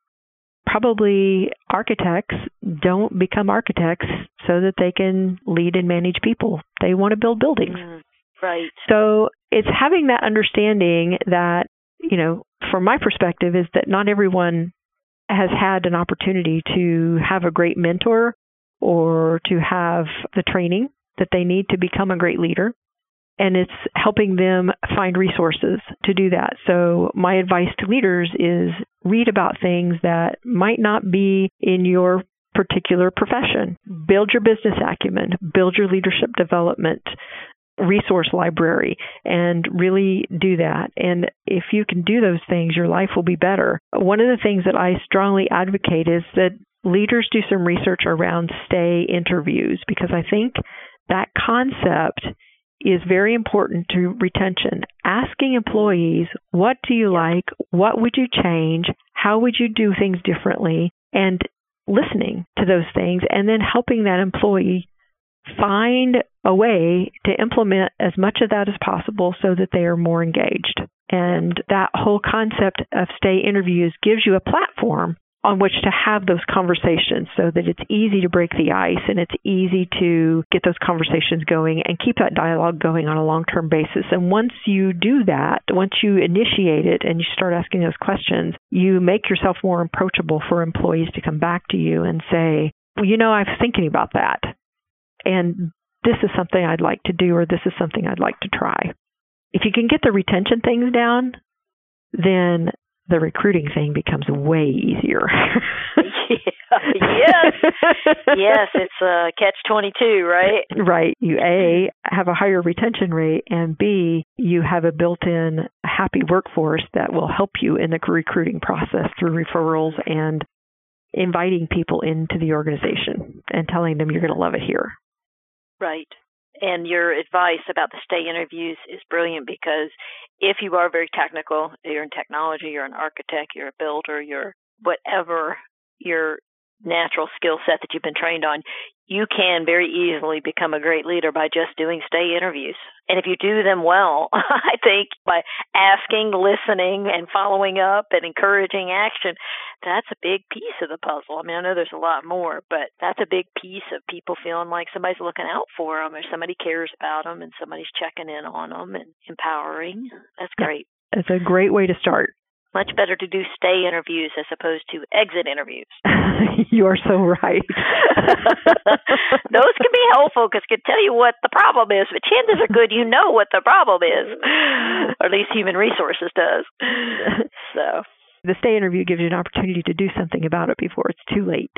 probably architects don't become architects so that they can lead and manage people. They want to build buildings. Mm, right. so it's having that understanding that, you know, from my perspective, is that not everyone has had an opportunity to have a great mentor or to have the training that they need to become a great leader. And it's helping them find resources to do that. So, my advice to leaders is read about things that might not be in your particular profession. Build your business acumen, build your leadership development resource library and really do that. And if you can do those things, your life will be better. One of the things that I strongly advocate is that leaders do some research around stay interviews because I think that concept is very important to retention. Asking employees, what do you like? What would you change? How would you do things differently? And listening to those things and then helping that employee find a way to implement as much of that as possible so that they are more engaged. And that whole concept of stay interviews gives you a platform on which to have those conversations so that it's easy to break the ice and it's easy to get those conversations going and keep that dialogue going on a long term basis. And once you do that, once you initiate it and you start asking those questions, you make yourself more approachable for employees to come back to you and say, well, you know, I was thinking about that. And this is something I'd like to do or this is something I'd like to try. If you can get the retention things down, then the recruiting thing becomes way easier. [LAUGHS] yes. yes, [LAUGHS] it's a catch 22, right? Right. You A, mm-hmm. have a higher retention rate, and B, you have a built in happy workforce that will help you in the recruiting process through referrals and inviting people into the organization and telling them you're going to love it here. Right. And your advice about the stay interviews is brilliant because if you are very technical, you're in technology, you're an architect, you're a builder, you're whatever your natural skill set that you've been trained on, you can very easily become a great leader by just doing stay interviews. And if you do them well, [LAUGHS] I think by asking, listening, and following up and encouraging action, that's a big piece of the puzzle. I mean, I know there's a lot more, but that's a big piece of people feeling like somebody's looking out for them or somebody cares about them and somebody's checking in on them and empowering. That's great. It's a great way to start. Much better to do stay interviews as opposed to exit interviews. [LAUGHS] you are so right. [LAUGHS] Those can be helpful because can tell you what the problem is, but chances are good you know what the problem is, or at least human resources does. [LAUGHS] So the stay interview gives you an opportunity to do something about it before it's too late.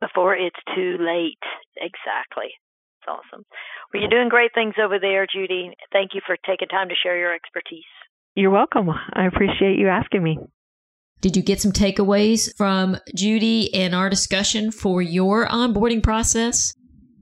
before it's too late. Exactly. It's awesome. Well, you're doing great things over there, Judy. Thank you for taking time to share your expertise. You're welcome. I appreciate you asking me. Did you get some takeaways from Judy and our discussion for your onboarding process?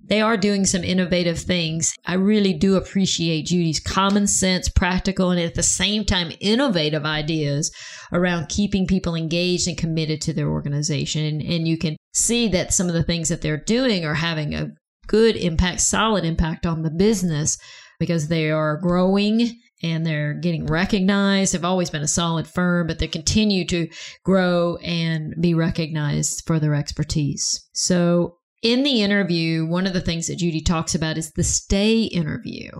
They are doing some innovative things. I really do appreciate Judy's common sense, practical, and at the same time, innovative ideas around keeping people engaged and committed to their organization. And, and you can see that some of the things that they're doing are having a good impact, solid impact on the business because they are growing and they're getting recognized. They've always been a solid firm, but they continue to grow and be recognized for their expertise. So, in the interview, one of the things that Judy talks about is the stay interview.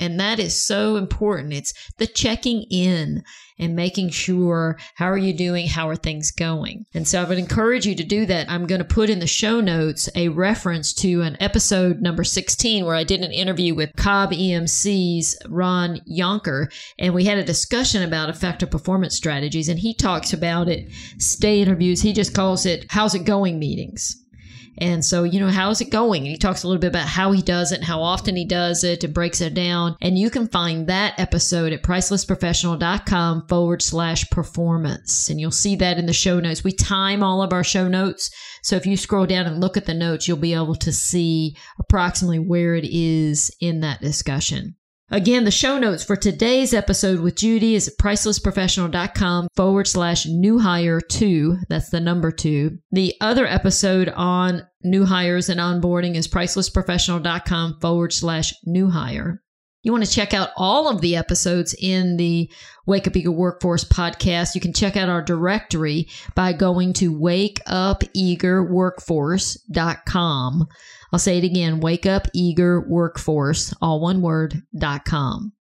And that is so important. It's the checking in and making sure how are you doing? How are things going? And so I would encourage you to do that. I'm going to put in the show notes a reference to an episode number 16 where I did an interview with Cobb EMC's Ron Yonker and we had a discussion about effective performance strategies and he talks about it stay interviews. He just calls it how's it going meetings. And so, you know, how's it going? And he talks a little bit about how he does it, how often he does it, and breaks it down. And you can find that episode at pricelessprofessional.com forward slash performance. And you'll see that in the show notes. We time all of our show notes. So if you scroll down and look at the notes, you'll be able to see approximately where it is in that discussion. Again, the show notes for today's episode with Judy is at pricelessprofessional.com forward slash new hire two. That's the number two. The other episode on new hires and onboarding is pricelessprofessional.com forward slash new hire. You want to check out all of the episodes in the Wake Up Eager Workforce podcast. You can check out our directory by going to wakeupeagerworkforce.com. I'll say it again wake up eager workforce, all one word, dot com.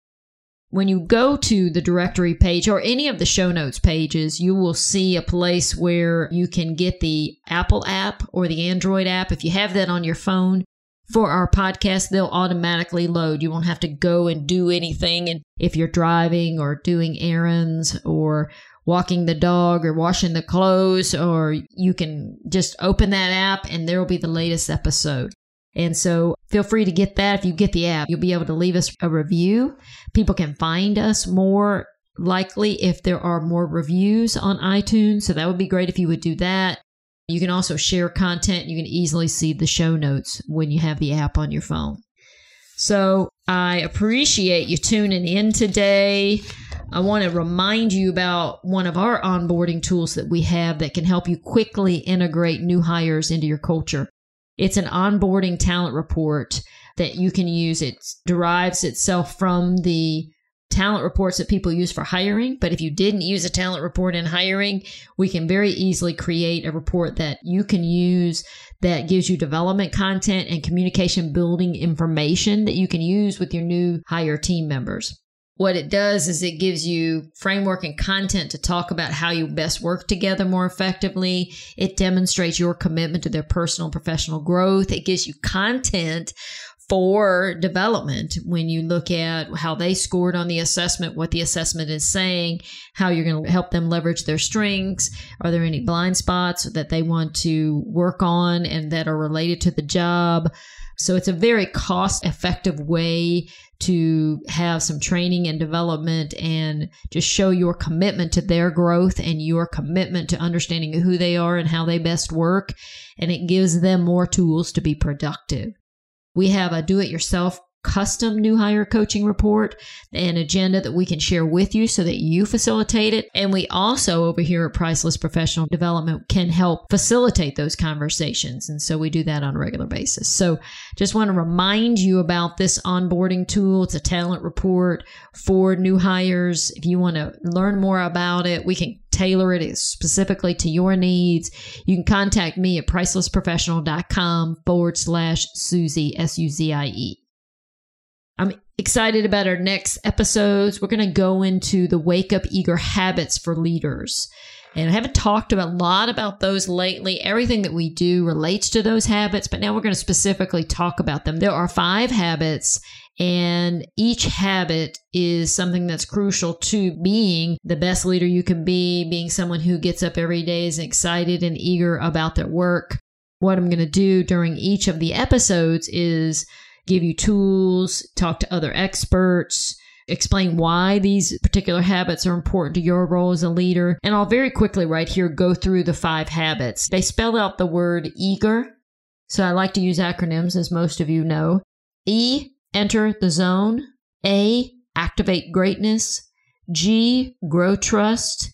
When you go to the directory page or any of the show notes pages, you will see a place where you can get the Apple app or the Android app. If you have that on your phone, for our podcast, they'll automatically load. You won't have to go and do anything. And if you're driving or doing errands or walking the dog or washing the clothes, or you can just open that app and there will be the latest episode. And so feel free to get that. If you get the app, you'll be able to leave us a review. People can find us more likely if there are more reviews on iTunes. So that would be great if you would do that. You can also share content. You can easily see the show notes when you have the app on your phone. So I appreciate you tuning in today. I want to remind you about one of our onboarding tools that we have that can help you quickly integrate new hires into your culture. It's an onboarding talent report that you can use. It derives itself from the talent reports that people use for hiring. But if you didn't use a talent report in hiring, we can very easily create a report that you can use that gives you development content and communication building information that you can use with your new hire team members. What it does is it gives you framework and content to talk about how you best work together more effectively. It demonstrates your commitment to their personal and professional growth. It gives you content for development when you look at how they scored on the assessment, what the assessment is saying, how you're going to help them leverage their strengths. Are there any blind spots that they want to work on and that are related to the job? So it's a very cost effective way to have some training and development and just show your commitment to their growth and your commitment to understanding who they are and how they best work. And it gives them more tools to be productive. We have a do it yourself custom new hire coaching report, and agenda that we can share with you so that you facilitate it. And we also over here at Priceless Professional Development can help facilitate those conversations. And so we do that on a regular basis. So just want to remind you about this onboarding tool. It's a talent report for new hires. If you want to learn more about it, we can tailor it specifically to your needs. You can contact me at pricelessprofessional.com forward slash Suzie, S U Z I E. I'm excited about our next episodes. We're going to go into the wake up eager habits for leaders. And I haven't talked a lot about those lately. Everything that we do relates to those habits, but now we're going to specifically talk about them. There are five habits, and each habit is something that's crucial to being the best leader you can be, being someone who gets up every day, is excited and eager about their work. What I'm going to do during each of the episodes is give you tools, talk to other experts, explain why these particular habits are important to your role as a leader. And I'll very quickly right here go through the five habits. They spell out the word eager. So I like to use acronyms, as most of you know. E, enter the zone. A, activate greatness. G, grow trust.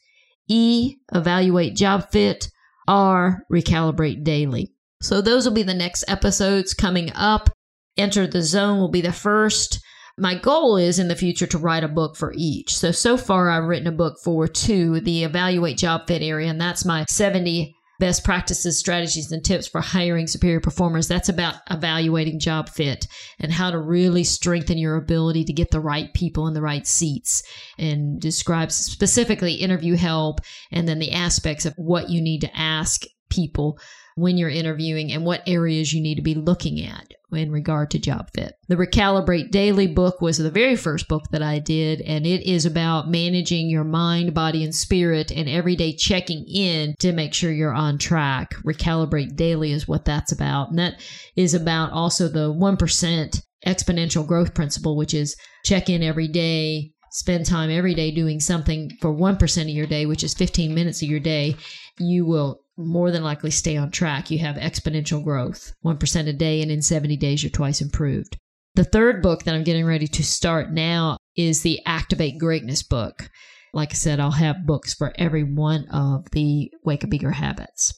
E, evaluate job fit. R, recalibrate daily. So those will be the next episodes coming up. Enter the Zone will be the first. My goal is in the future to write a book for each. So, so far I've written a book for two, the Evaluate Job Fit area, and that's my 70 best practices, strategies, and tips for hiring superior performers. That's about evaluating job fit and how to really strengthen your ability to get the right people in the right seats and describes specifically interview help and then the aspects of what you need to ask people when you're interviewing and what areas you need to be looking at in regard to job fit. The Recalibrate Daily book was the very first book that I did, and it is about managing your mind, body, and spirit and every day checking in to make sure you're on track. Recalibrate Daily is what that's about. And that is about also the 1% exponential growth principle, which is check in every day, spend time every day doing something for 1% of your day, which is 15 minutes of your day, you will more than likely stay on track. You have exponential growth, 1% a day, and in 70 days, you're twice improved. The third book that I'm getting ready to start now is the Activate Greatness book. Like I said, I'll have books for every one of the Wake Up Eager habits.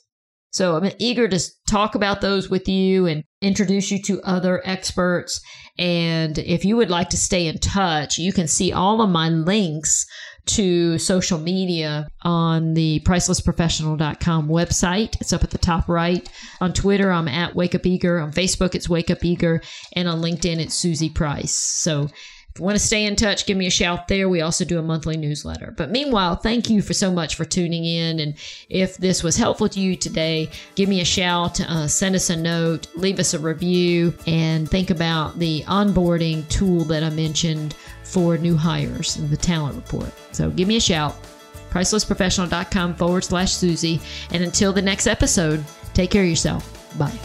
So I'm eager to talk about those with you and introduce you to other experts. And if you would like to stay in touch, you can see all of my links to social media on the pricelessprofessional.com website. It's up at the top right. On Twitter, I'm at Wake Up Eager. On Facebook, it's Wake Up Eager. And on LinkedIn, it's Suzie Price. So if you want to stay in touch, give me a shout there. We also do a monthly newsletter. But meanwhile, thank you for so much for tuning in. And if this was helpful to you today, give me a shout, uh, send us a note, leave us a review, and think about the onboarding tool that I mentioned for new hires in the talent report. So give me a shout. Pricelessprofessional.com forward slash Suzie. And until the next episode, take care of yourself. Bye.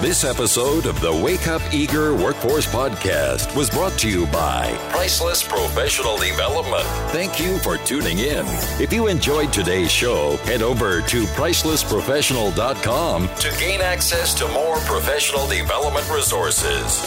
This episode of the Wake Up Eager Workforce Podcast was brought to you by Priceless Professional Development. Thank you for tuning in. If you enjoyed today's show, head over to pricelessprofessional.com to gain access to more professional development resources.